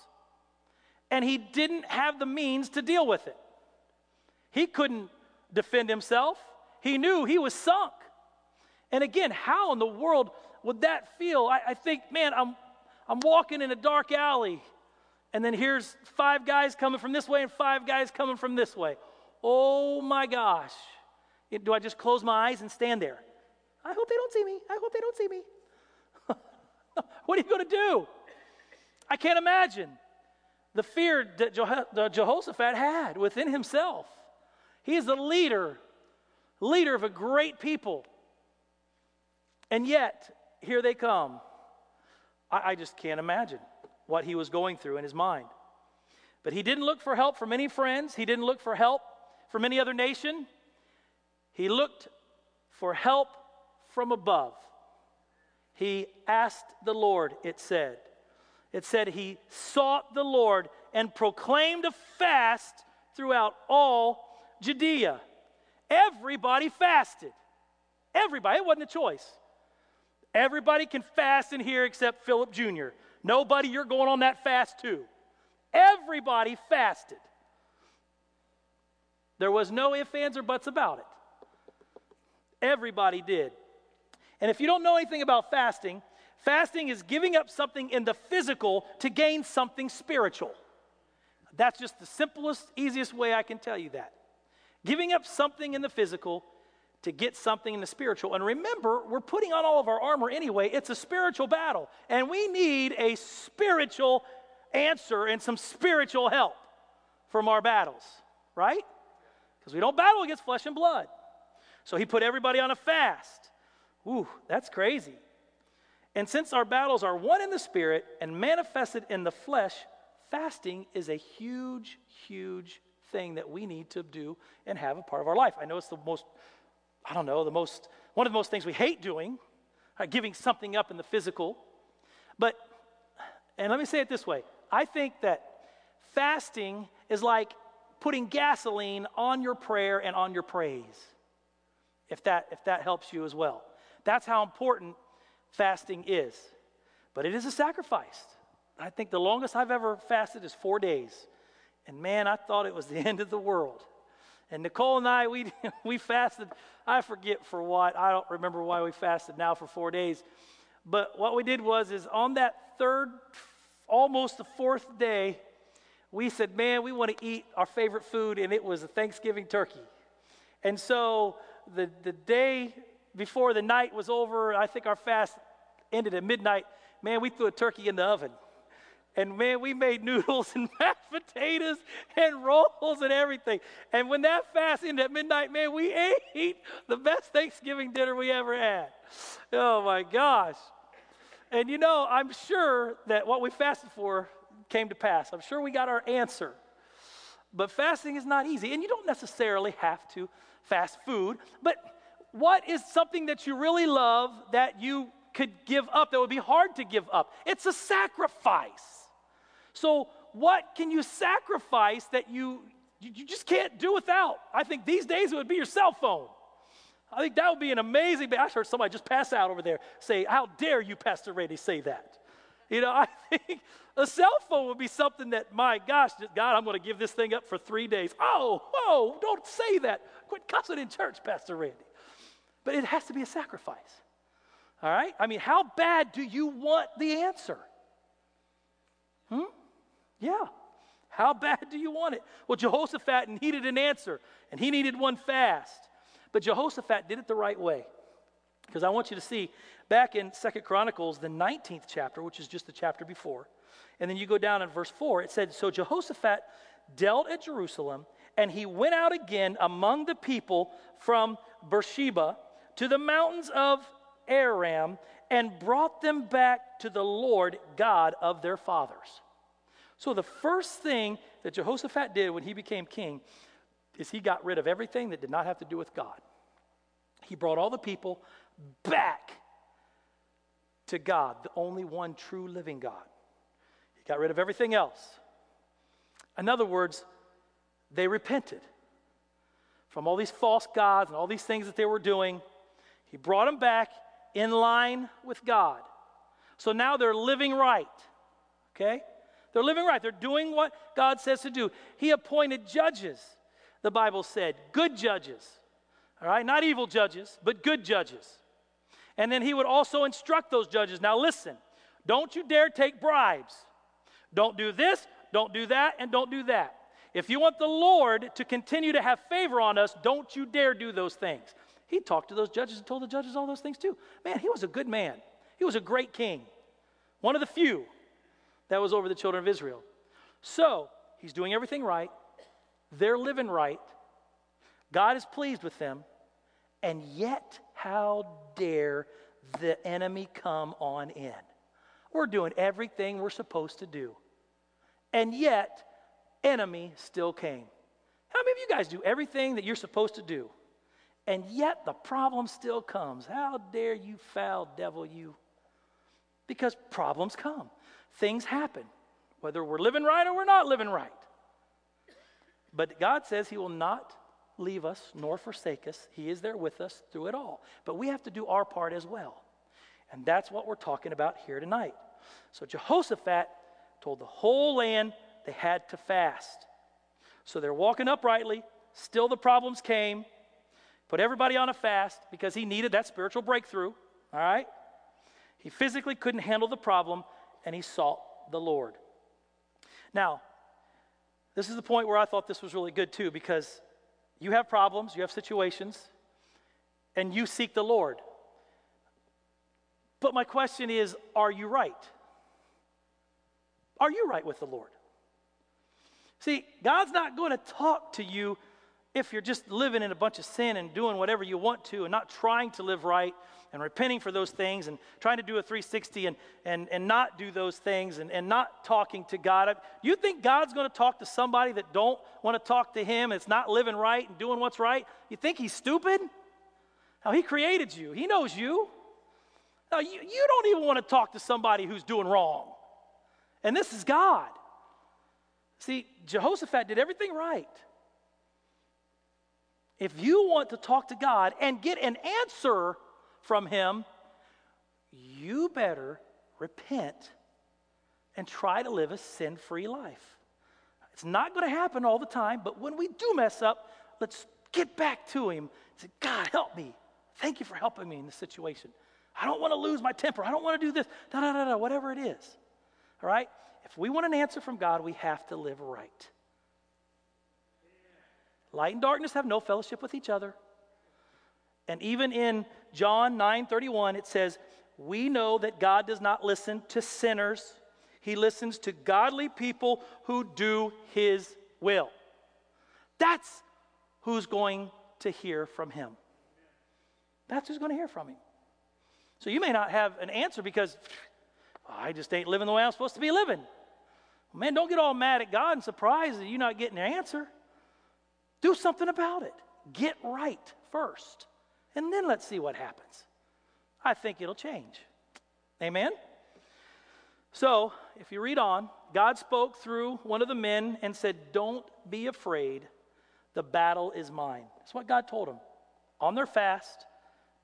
And he didn't have the means to deal with it. He couldn't defend himself, he knew he was sunk. And again, how in the world would that feel? I, I think, man, I'm, I'm walking in a dark alley, and then here's five guys coming from this way and five guys coming from this way. Oh my gosh. Do I just close my eyes and stand there? I hope they don't see me. I hope they don't see me. (laughs) what are you going to do? I can't imagine the fear that Jehoshaphat had within himself. He is the leader, leader of a great people. And yet, here they come. I, I just can't imagine what he was going through in his mind. But he didn't look for help from any friends, he didn't look for help from any other nation. He looked for help from above. He asked the Lord, it said. It said he sought the Lord and proclaimed a fast throughout all Judea. Everybody fasted. Everybody. It wasn't a choice. Everybody can fast in here except Philip Jr. Nobody, you're going on that fast too. Everybody fasted. There was no ifs, ands, or buts about it. Everybody did. And if you don't know anything about fasting, fasting is giving up something in the physical to gain something spiritual. That's just the simplest, easiest way I can tell you that. Giving up something in the physical to get something in the spiritual. And remember, we're putting on all of our armor anyway. It's a spiritual battle. And we need a spiritual answer and some spiritual help from our battles, right? Because we don't battle against flesh and blood. So he put everybody on a fast. Ooh, that's crazy. And since our battles are won in the spirit and manifested in the flesh, fasting is a huge, huge thing that we need to do and have a part of our life. I know it's the most, I don't know, the most, one of the most things we hate doing, uh, giving something up in the physical. But, and let me say it this way I think that fasting is like putting gasoline on your prayer and on your praise, if that, if that helps you as well. That's how important fasting is. But it is a sacrifice. I think the longest I've ever fasted is four days. And man, I thought it was the (laughs) end of the world. And Nicole and I, we, (laughs) we fasted, I forget for what, I don't remember why we fasted now for four days. But what we did was, is on that third, almost the fourth day, we said, man, we want to eat our favorite food, and it was a Thanksgiving turkey. And so the, the day before the night was over, I think our fast ended at midnight. Man, we threw a turkey in the oven. And man, we made noodles (laughs) and mashed potatoes and rolls and everything. And when that fast ended at midnight, man, we ate the best Thanksgiving dinner we ever had. Oh my gosh. And you know, I'm sure that what we fasted for came to pass. I'm sure we got our answer. But fasting is not easy. And you don't necessarily have to fast food. But what is something that you really love that you could give up that would be hard to give up? It's a sacrifice. So, what can you sacrifice that you, you just can't do without? I think these days it would be your cell phone. I think that would be an amazing. I heard somebody just pass out over there say, How dare you, Pastor Randy, say that? You know, (laughs) I think a cell phone would be something that, my gosh, God, I'm going to give this thing up for three days. Oh, whoa, don't say that. Quit cussing in church, Pastor Randy. But it has to be a sacrifice. All right? I mean, how bad do you want the answer? Hmm? Yeah. How bad do you want it? Well, Jehoshaphat needed an answer, and he needed one fast. But Jehoshaphat did it the right way. Because I want you to see back in Second Chronicles, the 19th chapter, which is just the chapter before, and then you go down in verse 4, it said, So Jehoshaphat dealt at Jerusalem, and he went out again among the people from Beersheba to the mountains of Aram, and brought them back to the Lord God of their fathers. So, the first thing that Jehoshaphat did when he became king is he got rid of everything that did not have to do with God. He brought all the people back to God, the only one true living God. He got rid of everything else. In other words, they repented from all these false gods and all these things that they were doing. He brought them back in line with God. So now they're living right. Okay? They're living right. They're doing what God says to do. He appointed judges, the Bible said, good judges. All right? Not evil judges, but good judges. And then he would also instruct those judges. Now listen, don't you dare take bribes. Don't do this, don't do that, and don't do that. If you want the Lord to continue to have favor on us, don't you dare do those things. He talked to those judges and told the judges all those things too. Man, he was a good man. He was a great king. One of the few that was over the children of Israel. So, he's doing everything right. They're living right. God is pleased with them. And yet, how dare the enemy come on in? We're doing everything we're supposed to do. And yet, enemy still came. How many of you guys do everything that you're supposed to do? And yet the problem still comes. How dare you, foul devil, you? Because problems come, things happen, whether we're living right or we're not living right. But God says He will not leave us nor forsake us. He is there with us through it all. But we have to do our part as well. And that's what we're talking about here tonight. So Jehoshaphat told the whole land they had to fast. So they're walking uprightly. Still, the problems came. Put everybody on a fast because he needed that spiritual breakthrough. All right? He physically couldn't handle the problem and he sought the Lord. Now, this is the point where I thought this was really good too because you have problems, you have situations, and you seek the Lord. But my question is are you right? Are you right with the Lord? See, God's not going to talk to you if you're just living in a bunch of sin and doing whatever you want to and not trying to live right and repenting for those things and trying to do a 360 and, and, and not do those things and, and not talking to God. You think God's going to talk to somebody that don't want to talk to him, it's not living right and doing what's right? You think he's stupid? Now, he created you. He knows you. Now, you, you don't even want to talk to somebody who's doing wrong. And this is God. See, Jehoshaphat did everything right. If you want to talk to God and get an answer from Him, you better repent and try to live a sin free life. It's not going to happen all the time, but when we do mess up, let's get back to Him. Say, God, help me. Thank you for helping me in this situation. I don't want to lose my temper. I don't want to do this. Da da da da. Whatever it is. All right? If we want an answer from God, we have to live right. Light and darkness have no fellowship with each other. And even in John 9 31, it says, We know that God does not listen to sinners, He listens to godly people who do His will. That's who's going to hear from Him. That's who's going to hear from Him. So you may not have an answer because oh, I just ain't living the way I'm supposed to be living. Man, don't get all mad at God and surprised that you're not getting an answer. Do something about it. Get right first, and then let's see what happens. I think it'll change. Amen? So, if you read on, God spoke through one of the men and said, Don't be afraid. The battle is mine. That's what God told them. On their fast,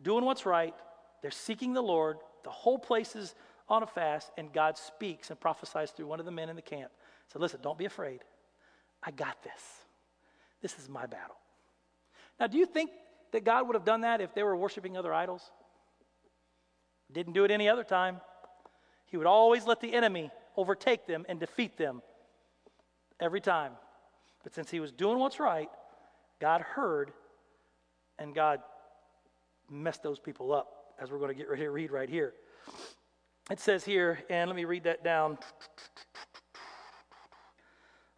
doing what's right, they're seeking the Lord. The whole place is on a fast, and God speaks and prophesies through one of the men in the camp. So, listen, don't be afraid. I got this. This is my battle. Now, do you think that God would have done that if they were worshiping other idols? Didn't do it any other time. He would always let the enemy overtake them and defeat them every time. But since he was doing what's right, God heard and God messed those people up, as we're going to get ready to read right here. It says here, and let me read that down.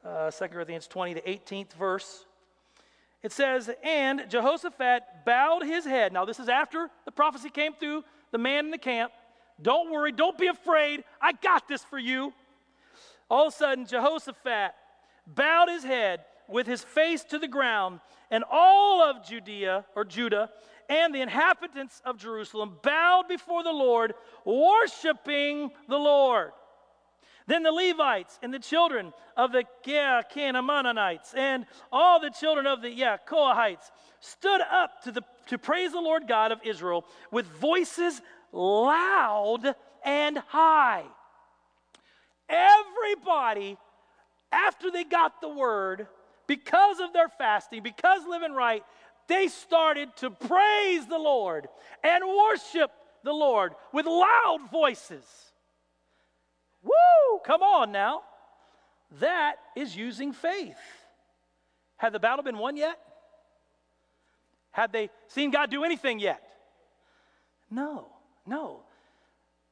Uh, 2 Corinthians 20, the 18th verse. It says, And Jehoshaphat bowed his head. Now, this is after the prophecy came through the man in the camp. Don't worry, don't be afraid. I got this for you. All of a sudden, Jehoshaphat bowed his head with his face to the ground, and all of Judea or Judah and the inhabitants of Jerusalem bowed before the Lord, worshiping the Lord. Then the Levites and the children of the Canaanites and all the children of the yeah, Kohathites stood up to, the, to praise the Lord God of Israel with voices loud and high. Everybody, after they got the word, because of their fasting, because living right, they started to praise the Lord and worship the Lord with loud voices. Woo! Come on now. That is using faith. Had the battle been won yet? Had they seen God do anything yet? No, no.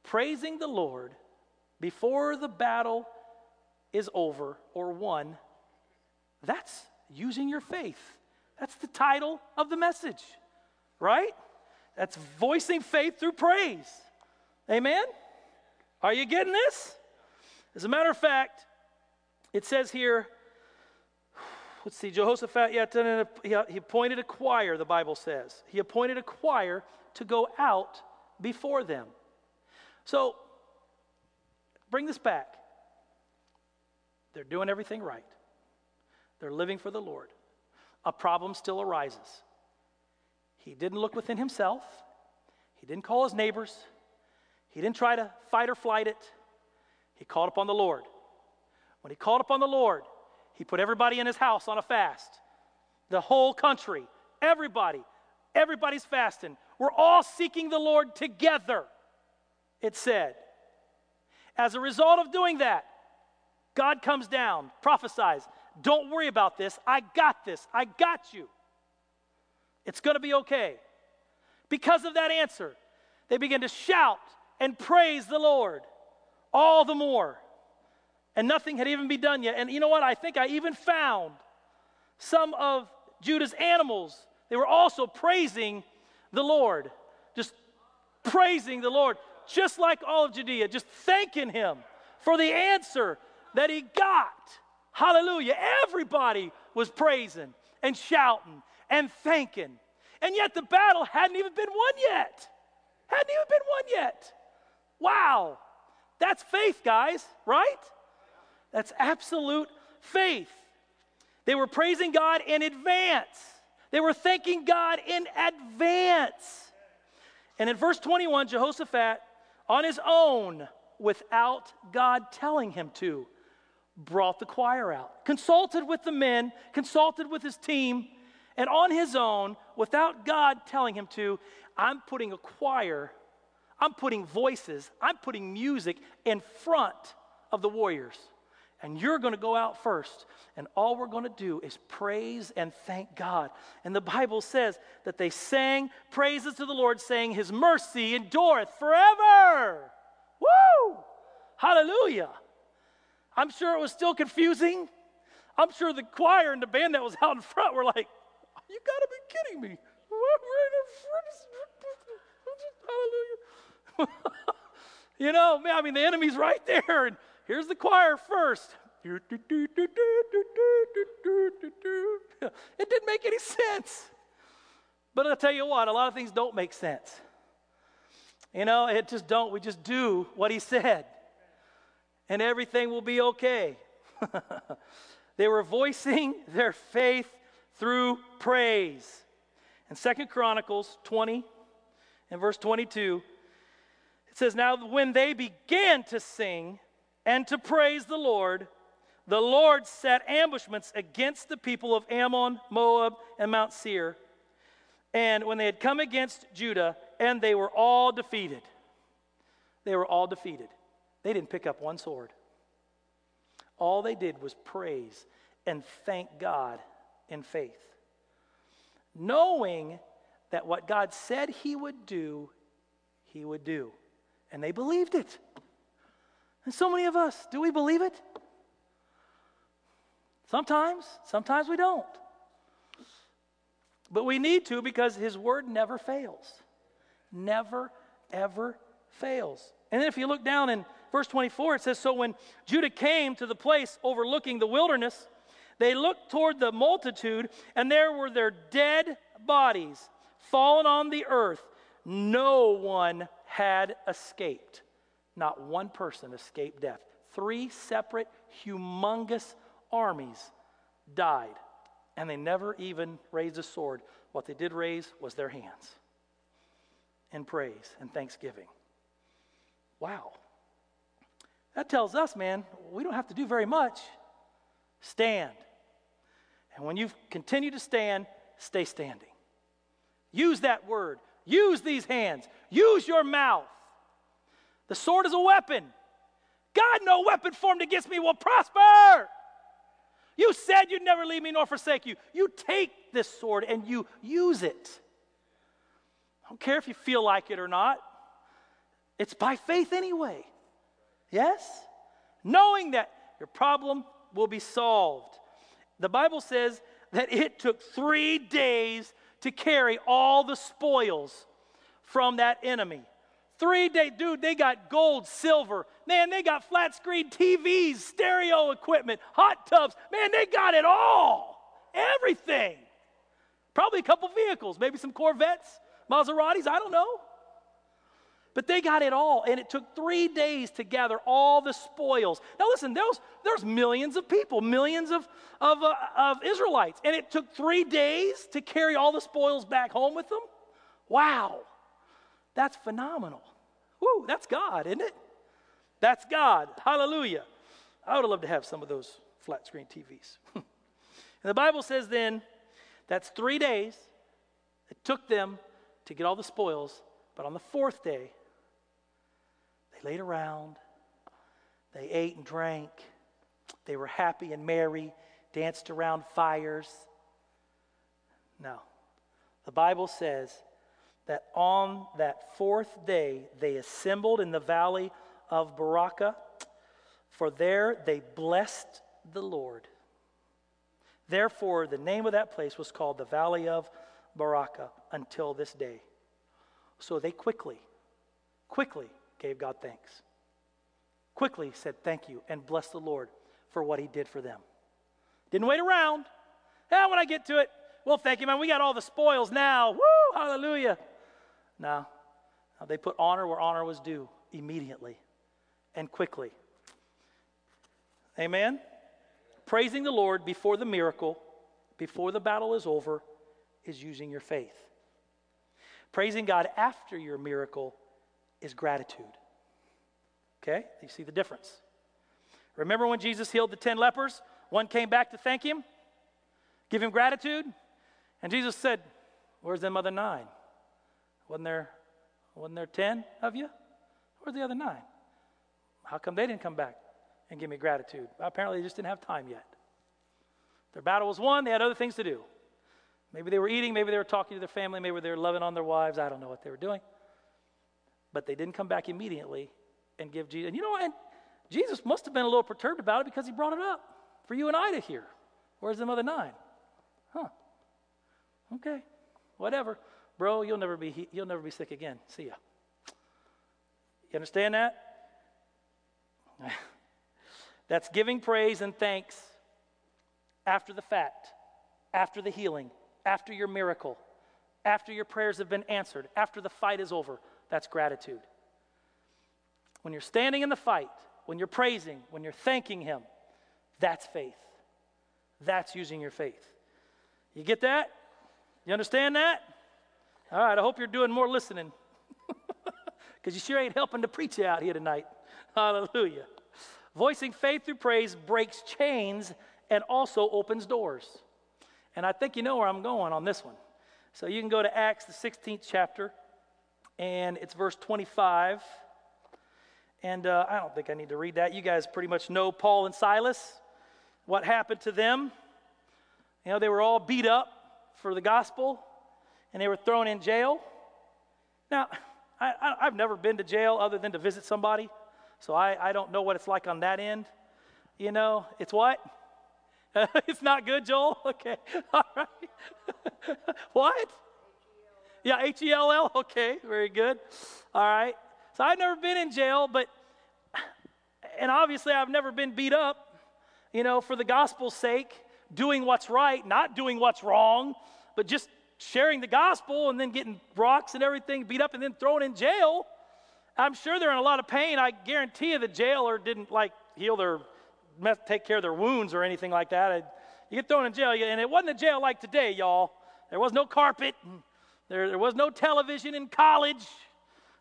Praising the Lord before the battle is over or won, that's using your faith. That's the title of the message, right? That's voicing faith through praise. Amen? Are you getting this? As a matter of fact, it says here, let's see, Jehoshaphat, yeah, he appointed a choir, the Bible says. He appointed a choir to go out before them. So, bring this back. They're doing everything right, they're living for the Lord. A problem still arises. He didn't look within himself, he didn't call his neighbors, he didn't try to fight or flight it. He called upon the Lord. When he called upon the Lord, he put everybody in his house on a fast. The whole country, everybody, everybody's fasting. We're all seeking the Lord together, it said. As a result of doing that, God comes down, prophesies, Don't worry about this. I got this. I got you. It's going to be okay. Because of that answer, they begin to shout and praise the Lord all the more. And nothing had even been done yet. And you know what? I think I even found some of Judah's animals. They were also praising the Lord. Just praising the Lord, just like all of Judea, just thanking Him for the answer that He got. Hallelujah. Everybody was praising and shouting and thanking. And yet the battle hadn't even been won yet. Hadn't even been won yet. Wow. That's faith, guys, right? That's absolute faith. They were praising God in advance. They were thanking God in advance. And in verse 21, Jehoshaphat, on his own, without God telling him to, brought the choir out, consulted with the men, consulted with his team, and on his own, without God telling him to, I'm putting a choir, I'm putting voices, I'm putting music in front of the warriors and you're going to go out first. And all we're going to do is praise and thank God. And the Bible says that they sang praises to the Lord, saying, His mercy endureth forever. Woo! Hallelujah. I'm sure it was still confusing. I'm sure the choir and the band that was out in front were like, You got to be kidding me. (laughs) Hallelujah. (laughs) you know, man, I mean, the enemy's right there. And Here's the choir first. (laughs) It didn't make any sense. But I'll tell you what, a lot of things don't make sense. You know, it just don't. We just do what he said, and everything will be okay. (laughs) they were voicing their faith through praise. In Second Chronicles 20 and verse 22, it says, Now when they began to sing, and to praise the Lord, the Lord set ambushments against the people of Ammon, Moab, and Mount Seir. And when they had come against Judah, and they were all defeated. They were all defeated. They didn't pick up one sword. All they did was praise and thank God in faith, knowing that what God said He would do, He would do. And they believed it. And so many of us, do we believe it? Sometimes, sometimes we don't. But we need to because His word never fails. Never, ever fails. And then if you look down in verse 24, it says So when Judah came to the place overlooking the wilderness, they looked toward the multitude, and there were their dead bodies fallen on the earth. No one had escaped. Not one person escaped death. Three separate, humongous armies died, and they never even raised a sword. What they did raise was their hands in praise and thanksgiving. Wow. That tells us, man, we don't have to do very much. Stand. And when you continue to stand, stay standing. Use that word. Use these hands. Use your mouth. The sword is a weapon. God, no weapon formed against me will prosper. You said you'd never leave me nor forsake you. You take this sword and you use it. I don't care if you feel like it or not. It's by faith anyway. Yes? Knowing that your problem will be solved. The Bible says that it took three days to carry all the spoils from that enemy. Three days, dude, they got gold, silver. Man, they got flat screen TVs, stereo equipment, hot tubs. Man, they got it all. Everything. Probably a couple vehicles, maybe some Corvettes, Maseratis, I don't know. But they got it all, and it took three days to gather all the spoils. Now, listen, there's, there's millions of people, millions of, of, uh, of Israelites, and it took three days to carry all the spoils back home with them? Wow, that's phenomenal. Woo, that's God, isn't it? That's God. Hallelujah. I would love to have some of those flat screen TVs. (laughs) and the Bible says then that's three days it took them to get all the spoils, but on the fourth day, they laid around, they ate and drank, they were happy and merry, danced around fires. No. The Bible says that on that fourth day they assembled in the valley of Berachah, for there they blessed the Lord. Therefore, the name of that place was called the Valley of Berachah until this day. So they quickly, quickly gave God thanks. Quickly said thank you and blessed the Lord for what he did for them. Didn't wait around. Yeah, when I get to it, well, thank you, man. We got all the spoils now. Woo, hallelujah. No, no they put honor where honor was due immediately and quickly. Amen? Praising the Lord before the miracle, before the battle is over, is using your faith. Praising God after your miracle is gratitude. Okay? You see the difference. Remember when Jesus healed the 10 lepers? One came back to thank him, give him gratitude, and Jesus said, Where's them other nine? Wasn't there, wasn't there 10 of you? Where's the other nine? How come they didn't come back and give me gratitude? Apparently, they just didn't have time yet. Their battle was won, they had other things to do. Maybe they were eating, maybe they were talking to their family, maybe they were loving on their wives. I don't know what they were doing. But they didn't come back immediately and give Jesus. And you know what? Jesus must have been a little perturbed about it because he brought it up for you and I to hear. Where's the other nine? Huh. Okay. Whatever. Bro, you'll never be you'll never be sick again. See ya. You understand that? (laughs) That's giving praise and thanks after the fact, after the healing, after your miracle, after your prayers have been answered, after the fight is over. That's gratitude. When you're standing in the fight, when you're praising, when you're thanking Him, that's faith. That's using your faith. You get that? You understand that? All right, I hope you're doing more listening. (laughs) Because you sure ain't helping to preach out here tonight. Hallelujah. Voicing faith through praise breaks chains and also opens doors. And I think you know where I'm going on this one. So you can go to Acts, the 16th chapter, and it's verse 25. And uh, I don't think I need to read that. You guys pretty much know Paul and Silas, what happened to them. You know, they were all beat up for the gospel, and they were thrown in jail. Now, I, have never been to jail other than to visit somebody, so I, I don't know what it's like on that end. You know, it's what? (laughs) it's not good, Joel? (laughs) Okay, all right. (laughs) what? Yeah, H E L L? Okay, very good. All right. So I've never been in jail, but, and obviously I've never been beat up, you know, for the gospel's sake, doing what's right, not doing what's wrong, but just sharing the gospel and then getting rocks and everything beat up and then thrown in jail. I'm sure they're in a lot of pain. I guarantee you the jailer didn't like heal their, take care of their wounds or anything like that. You get thrown in jail, and it wasn't a jail like today, y'all. There was no carpet, there, there was no television in college.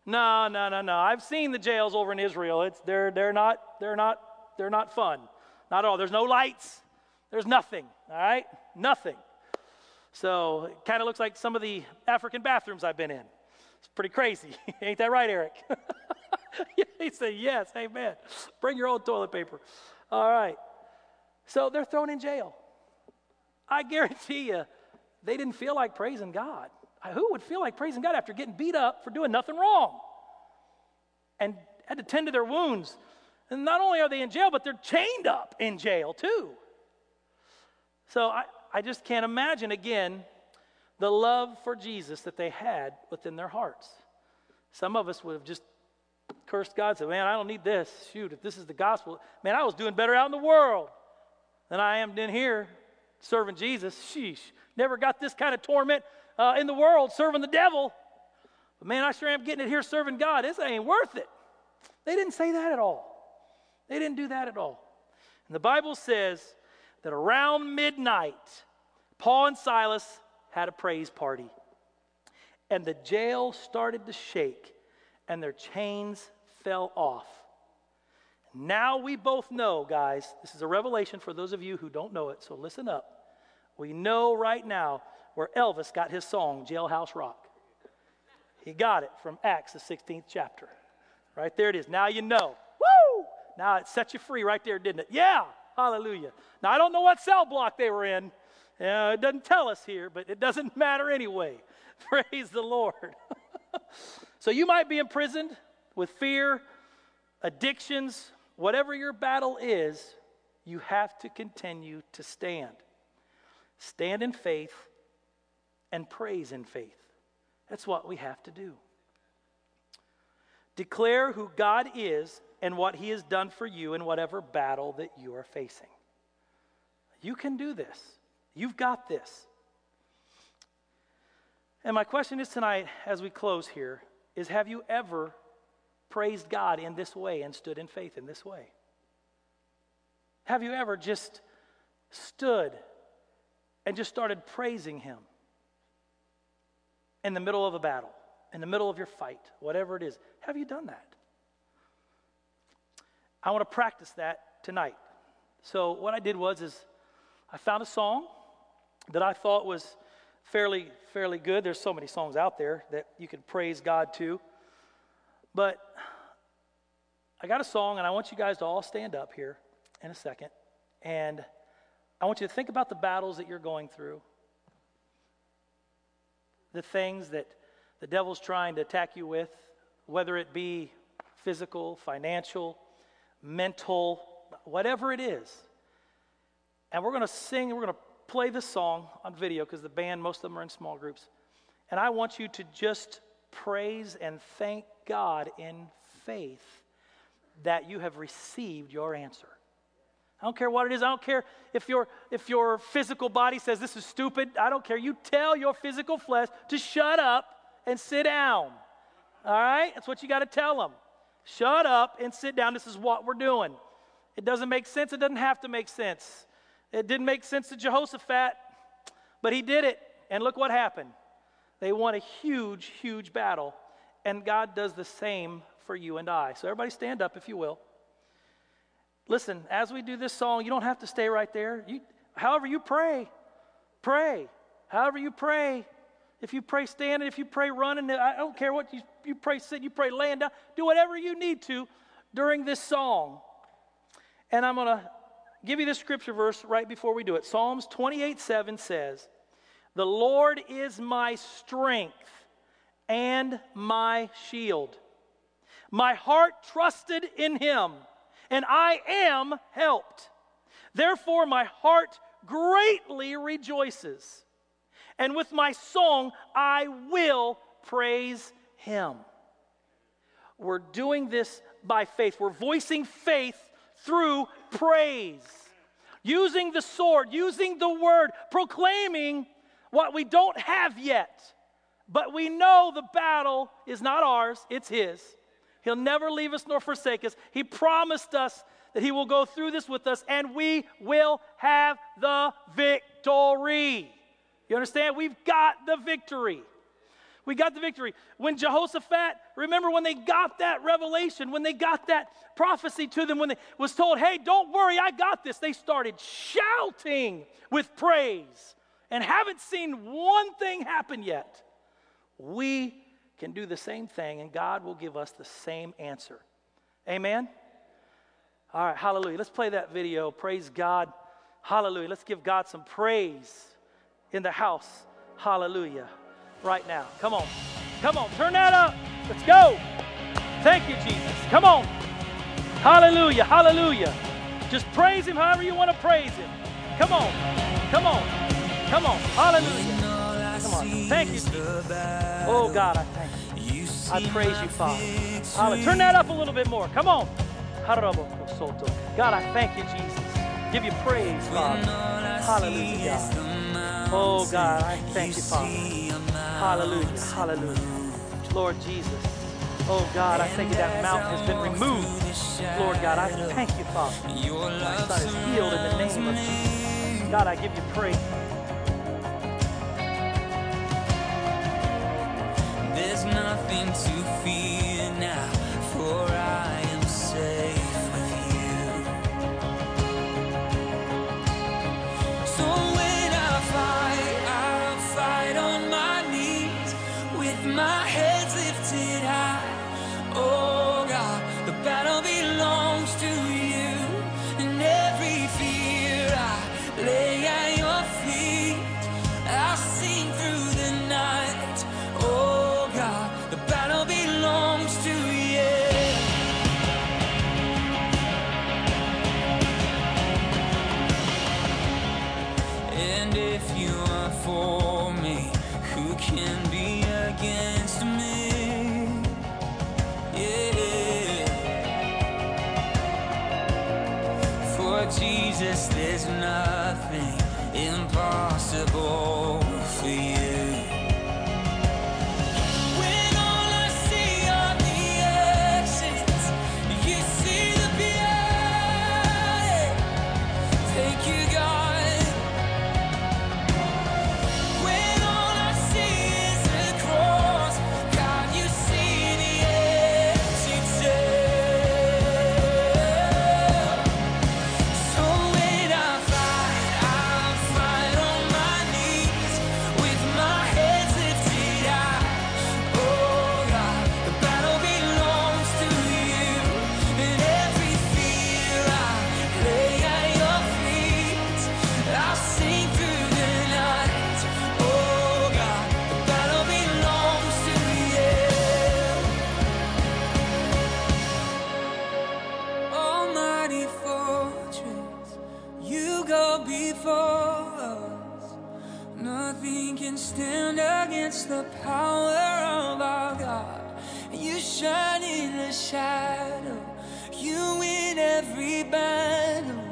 No, no, no, no. I've seen the jails over in Israel. It's they're they're not they're not they're not fun. Not at all. There's no lights. There's nothing. All right? Nothing. So it kind of looks like some of the African bathrooms I've been in. It's pretty crazy. (laughs) Ain't that right, Eric? (laughs) he said, Yes, amen. Bring your own toilet paper. All right. So they're thrown in jail. I guarantee you, they didn't feel like praising God. Who would feel like praising God after getting beat up for doing nothing wrong? And had to tend to their wounds. And not only are they in jail, but they're chained up in jail too. So I, I just can't imagine again the love for Jesus that they had within their hearts. Some of us would have just cursed God, said, Man, I don't need this. Shoot, if this is the gospel, man, I was doing better out in the world than I am in here serving Jesus. Sheesh, never got this kind of torment uh, in the world serving the devil. But man, I sure am getting it here serving God. This ain't worth it. They didn't say that at all. They didn't do that at all. And the Bible says that around midnight, Paul and Silas had a praise party. And the jail started to shake, and their chains fell off. Now we both know, guys, this is a revelation for those of you who don't know it, so listen up. We know right now where Elvis got his song, Jailhouse Rock. He got it from Acts, the 16th chapter. Right there it is. Now you know. Woo! Now it set you free right there, didn't it? Yeah! Hallelujah. Now I don't know what cell block they were in. Uh, it doesn't tell us here, but it doesn't (laughs) matter anyway. (laughs) Praise the Lord. (laughs) so you might be imprisoned with fear, addictions, whatever your battle is, you have to continue to stand. Stand in faith and praise in faith. That's what we have to do. Declare who God is and what He has done for you in whatever battle that you are facing. You can do this. You've got this. And my question is tonight, as we close here, is have you ever praised God in this way and stood in faith in this way? Have you ever just stood and just started praising Him in the middle of a battle, in the middle of your fight, whatever it is? Have you done that? I want to practice that tonight. So what I did was is I found a song that I thought was fairly fairly good. There's so many songs out there that you can praise God to. But I got a song and I want you guys to all stand up here in a second and I want you to think about the battles that you're going through. The things that the devil's trying to attack you with, whether it be physical, financial, mental, whatever it is. And we're going to sing, we're going to play this song on video because the band, most of them are in small groups. And I want you to just praise and thank God in faith that you have received your answer. I don't care what it is. I don't care if your if your physical body says this is stupid. I don't care. You tell your physical flesh to shut up and sit down. All right? That's what you got to tell them. Shut up and sit down. This is what we're doing. It doesn't make sense. It doesn't have to make sense. It didn't make sense to Jehoshaphat, but he did it. And look what happened. They won a huge, huge battle. And God does the same for you and I. So, everybody stand up if you will. Listen, as we do this song, you don't have to stay right there. You, however, you pray, pray. However, you pray. If you pray standing, if you pray running, I don't care what you, you pray sitting, you pray laying down. Do whatever you need to during this song. And I'm going to give you the scripture verse right before we do it. Psalms 28 7 says, The Lord is my strength and my shield. My heart trusted in him, and I am helped. Therefore, my heart greatly rejoices, and with my song I will praise him. We're doing this by faith. We're voicing faith through praise. Using the sword, using the word, proclaiming what we don't have yet. But we know the battle is not ours, it's His. He'll never leave us nor forsake us. He promised us that He will go through this with us and we will have the victory. You understand? We've got the victory. We got the victory. When Jehoshaphat, remember when they got that revelation, when they got that prophecy to them, when they was told, hey, don't worry, I got this, they started shouting with praise and haven't seen one thing happen yet. We can do the same thing, and God will give us the same answer. Amen? All right, hallelujah. Let's play that video. Praise God. Hallelujah. Let's give God some praise in the house. Hallelujah. Right now. Come on. Come on. Turn that up. Let's go. Thank you, Jesus. Come on. Hallelujah. Hallelujah. Just praise Him however you want to praise Him. Come on. Come on. Come on. Hallelujah. Come on. Thank you, Jesus. Oh, God, I thank you. I praise you, Father. Hallelujah. Turn that up a little bit more. Come on. God, I thank you, Jesus. Give you praise, Father. Hallelujah, God. Oh, God, I thank you, Father. Hallelujah. Hallelujah. Lord Jesus. Oh, God, I thank you that mountain has been removed. Lord God, I thank you, Father. My son is healed in the name of Jesus. God, I give you praise. There's nothing to fear impossible can stand against the power of our God. You shine in the shadow, you win every battle.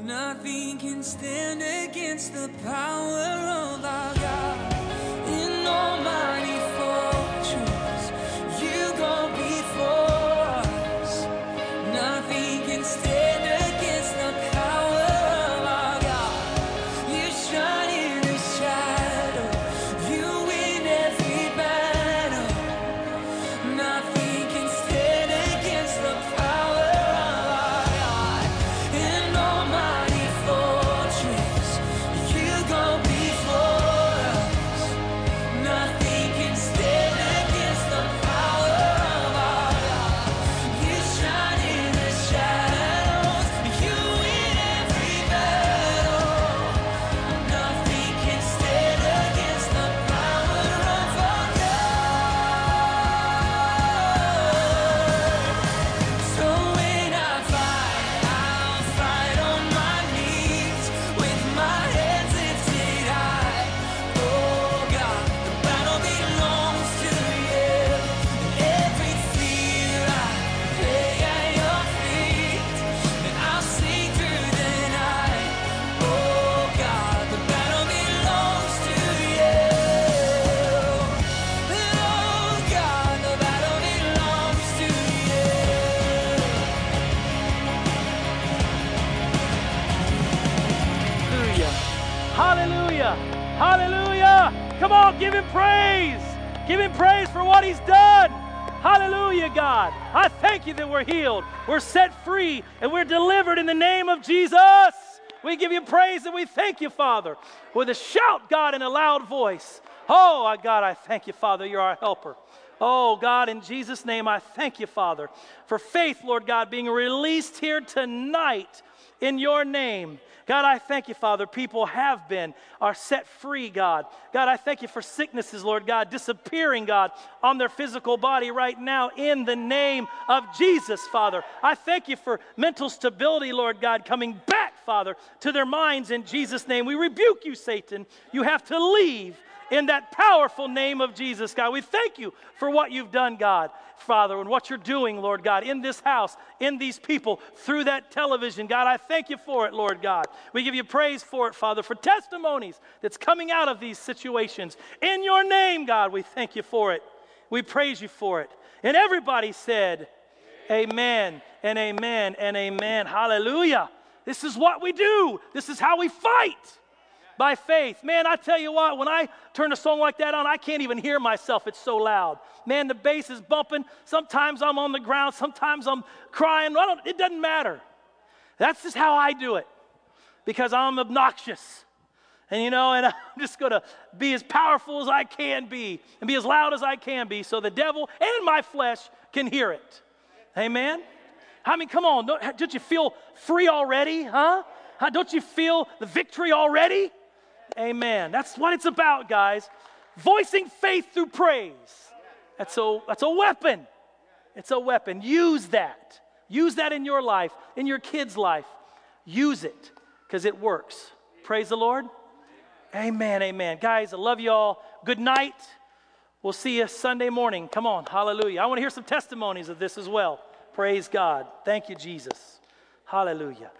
Nothing can stand against the power of our God. I thank you that we're healed, we're set free, and we're delivered in the name of Jesus. We give you praise and we thank you, Father, with a shout, God, in a loud voice. Oh, God, I thank you, Father. You're our helper. Oh, God, in Jesus' name, I thank you, Father, for faith, Lord God, being released here tonight in your name. God, I thank you, Father. People have been, are set free, God. God, I thank you for sicknesses, Lord God, disappearing, God, on their physical body right now in the name of Jesus, Father. I thank you for mental stability, Lord God, coming back, Father, to their minds in Jesus' name. We rebuke you, Satan. You have to leave in that powerful name of Jesus, God. We thank you for what you've done, God, Father, and what you're doing, Lord God, in this house, in these people, through that television. God, I thank you for it, Lord God. We give you praise for it, Father, for testimonies that's coming out of these situations. In your name, God, we thank you for it. We praise you for it. And everybody said, Amen and amen and amen. Hallelujah. This is what we do, this is how we fight by faith. Man, I tell you what, when I turn a song like that on, I can't even hear myself. It's so loud. Man, the bass is bumping. Sometimes I'm on the ground, sometimes I'm crying. it doesn't matter. That's just how I do it because I'm obnoxious. And you know, and (laughs) I'm just going to be as powerful as I can be and be as loud as I can be so the devil and my flesh can hear it. Amen? I mean, come on, don't, don't you feel free already, huh? Don't you feel the victory already? Amen. That's what it's about, guys. Voicing faith through praise. That's a, that's a weapon. It's a weapon. Use that. Use that in your life, in your kids' life. Use it because it works. Praise the Lord. Amen. Amen. Guys, I love you all. Good night. We'll see you Sunday morning. Come on. Hallelujah. I want to hear some testimonies of this as well. Praise God. Thank you, Jesus. Hallelujah.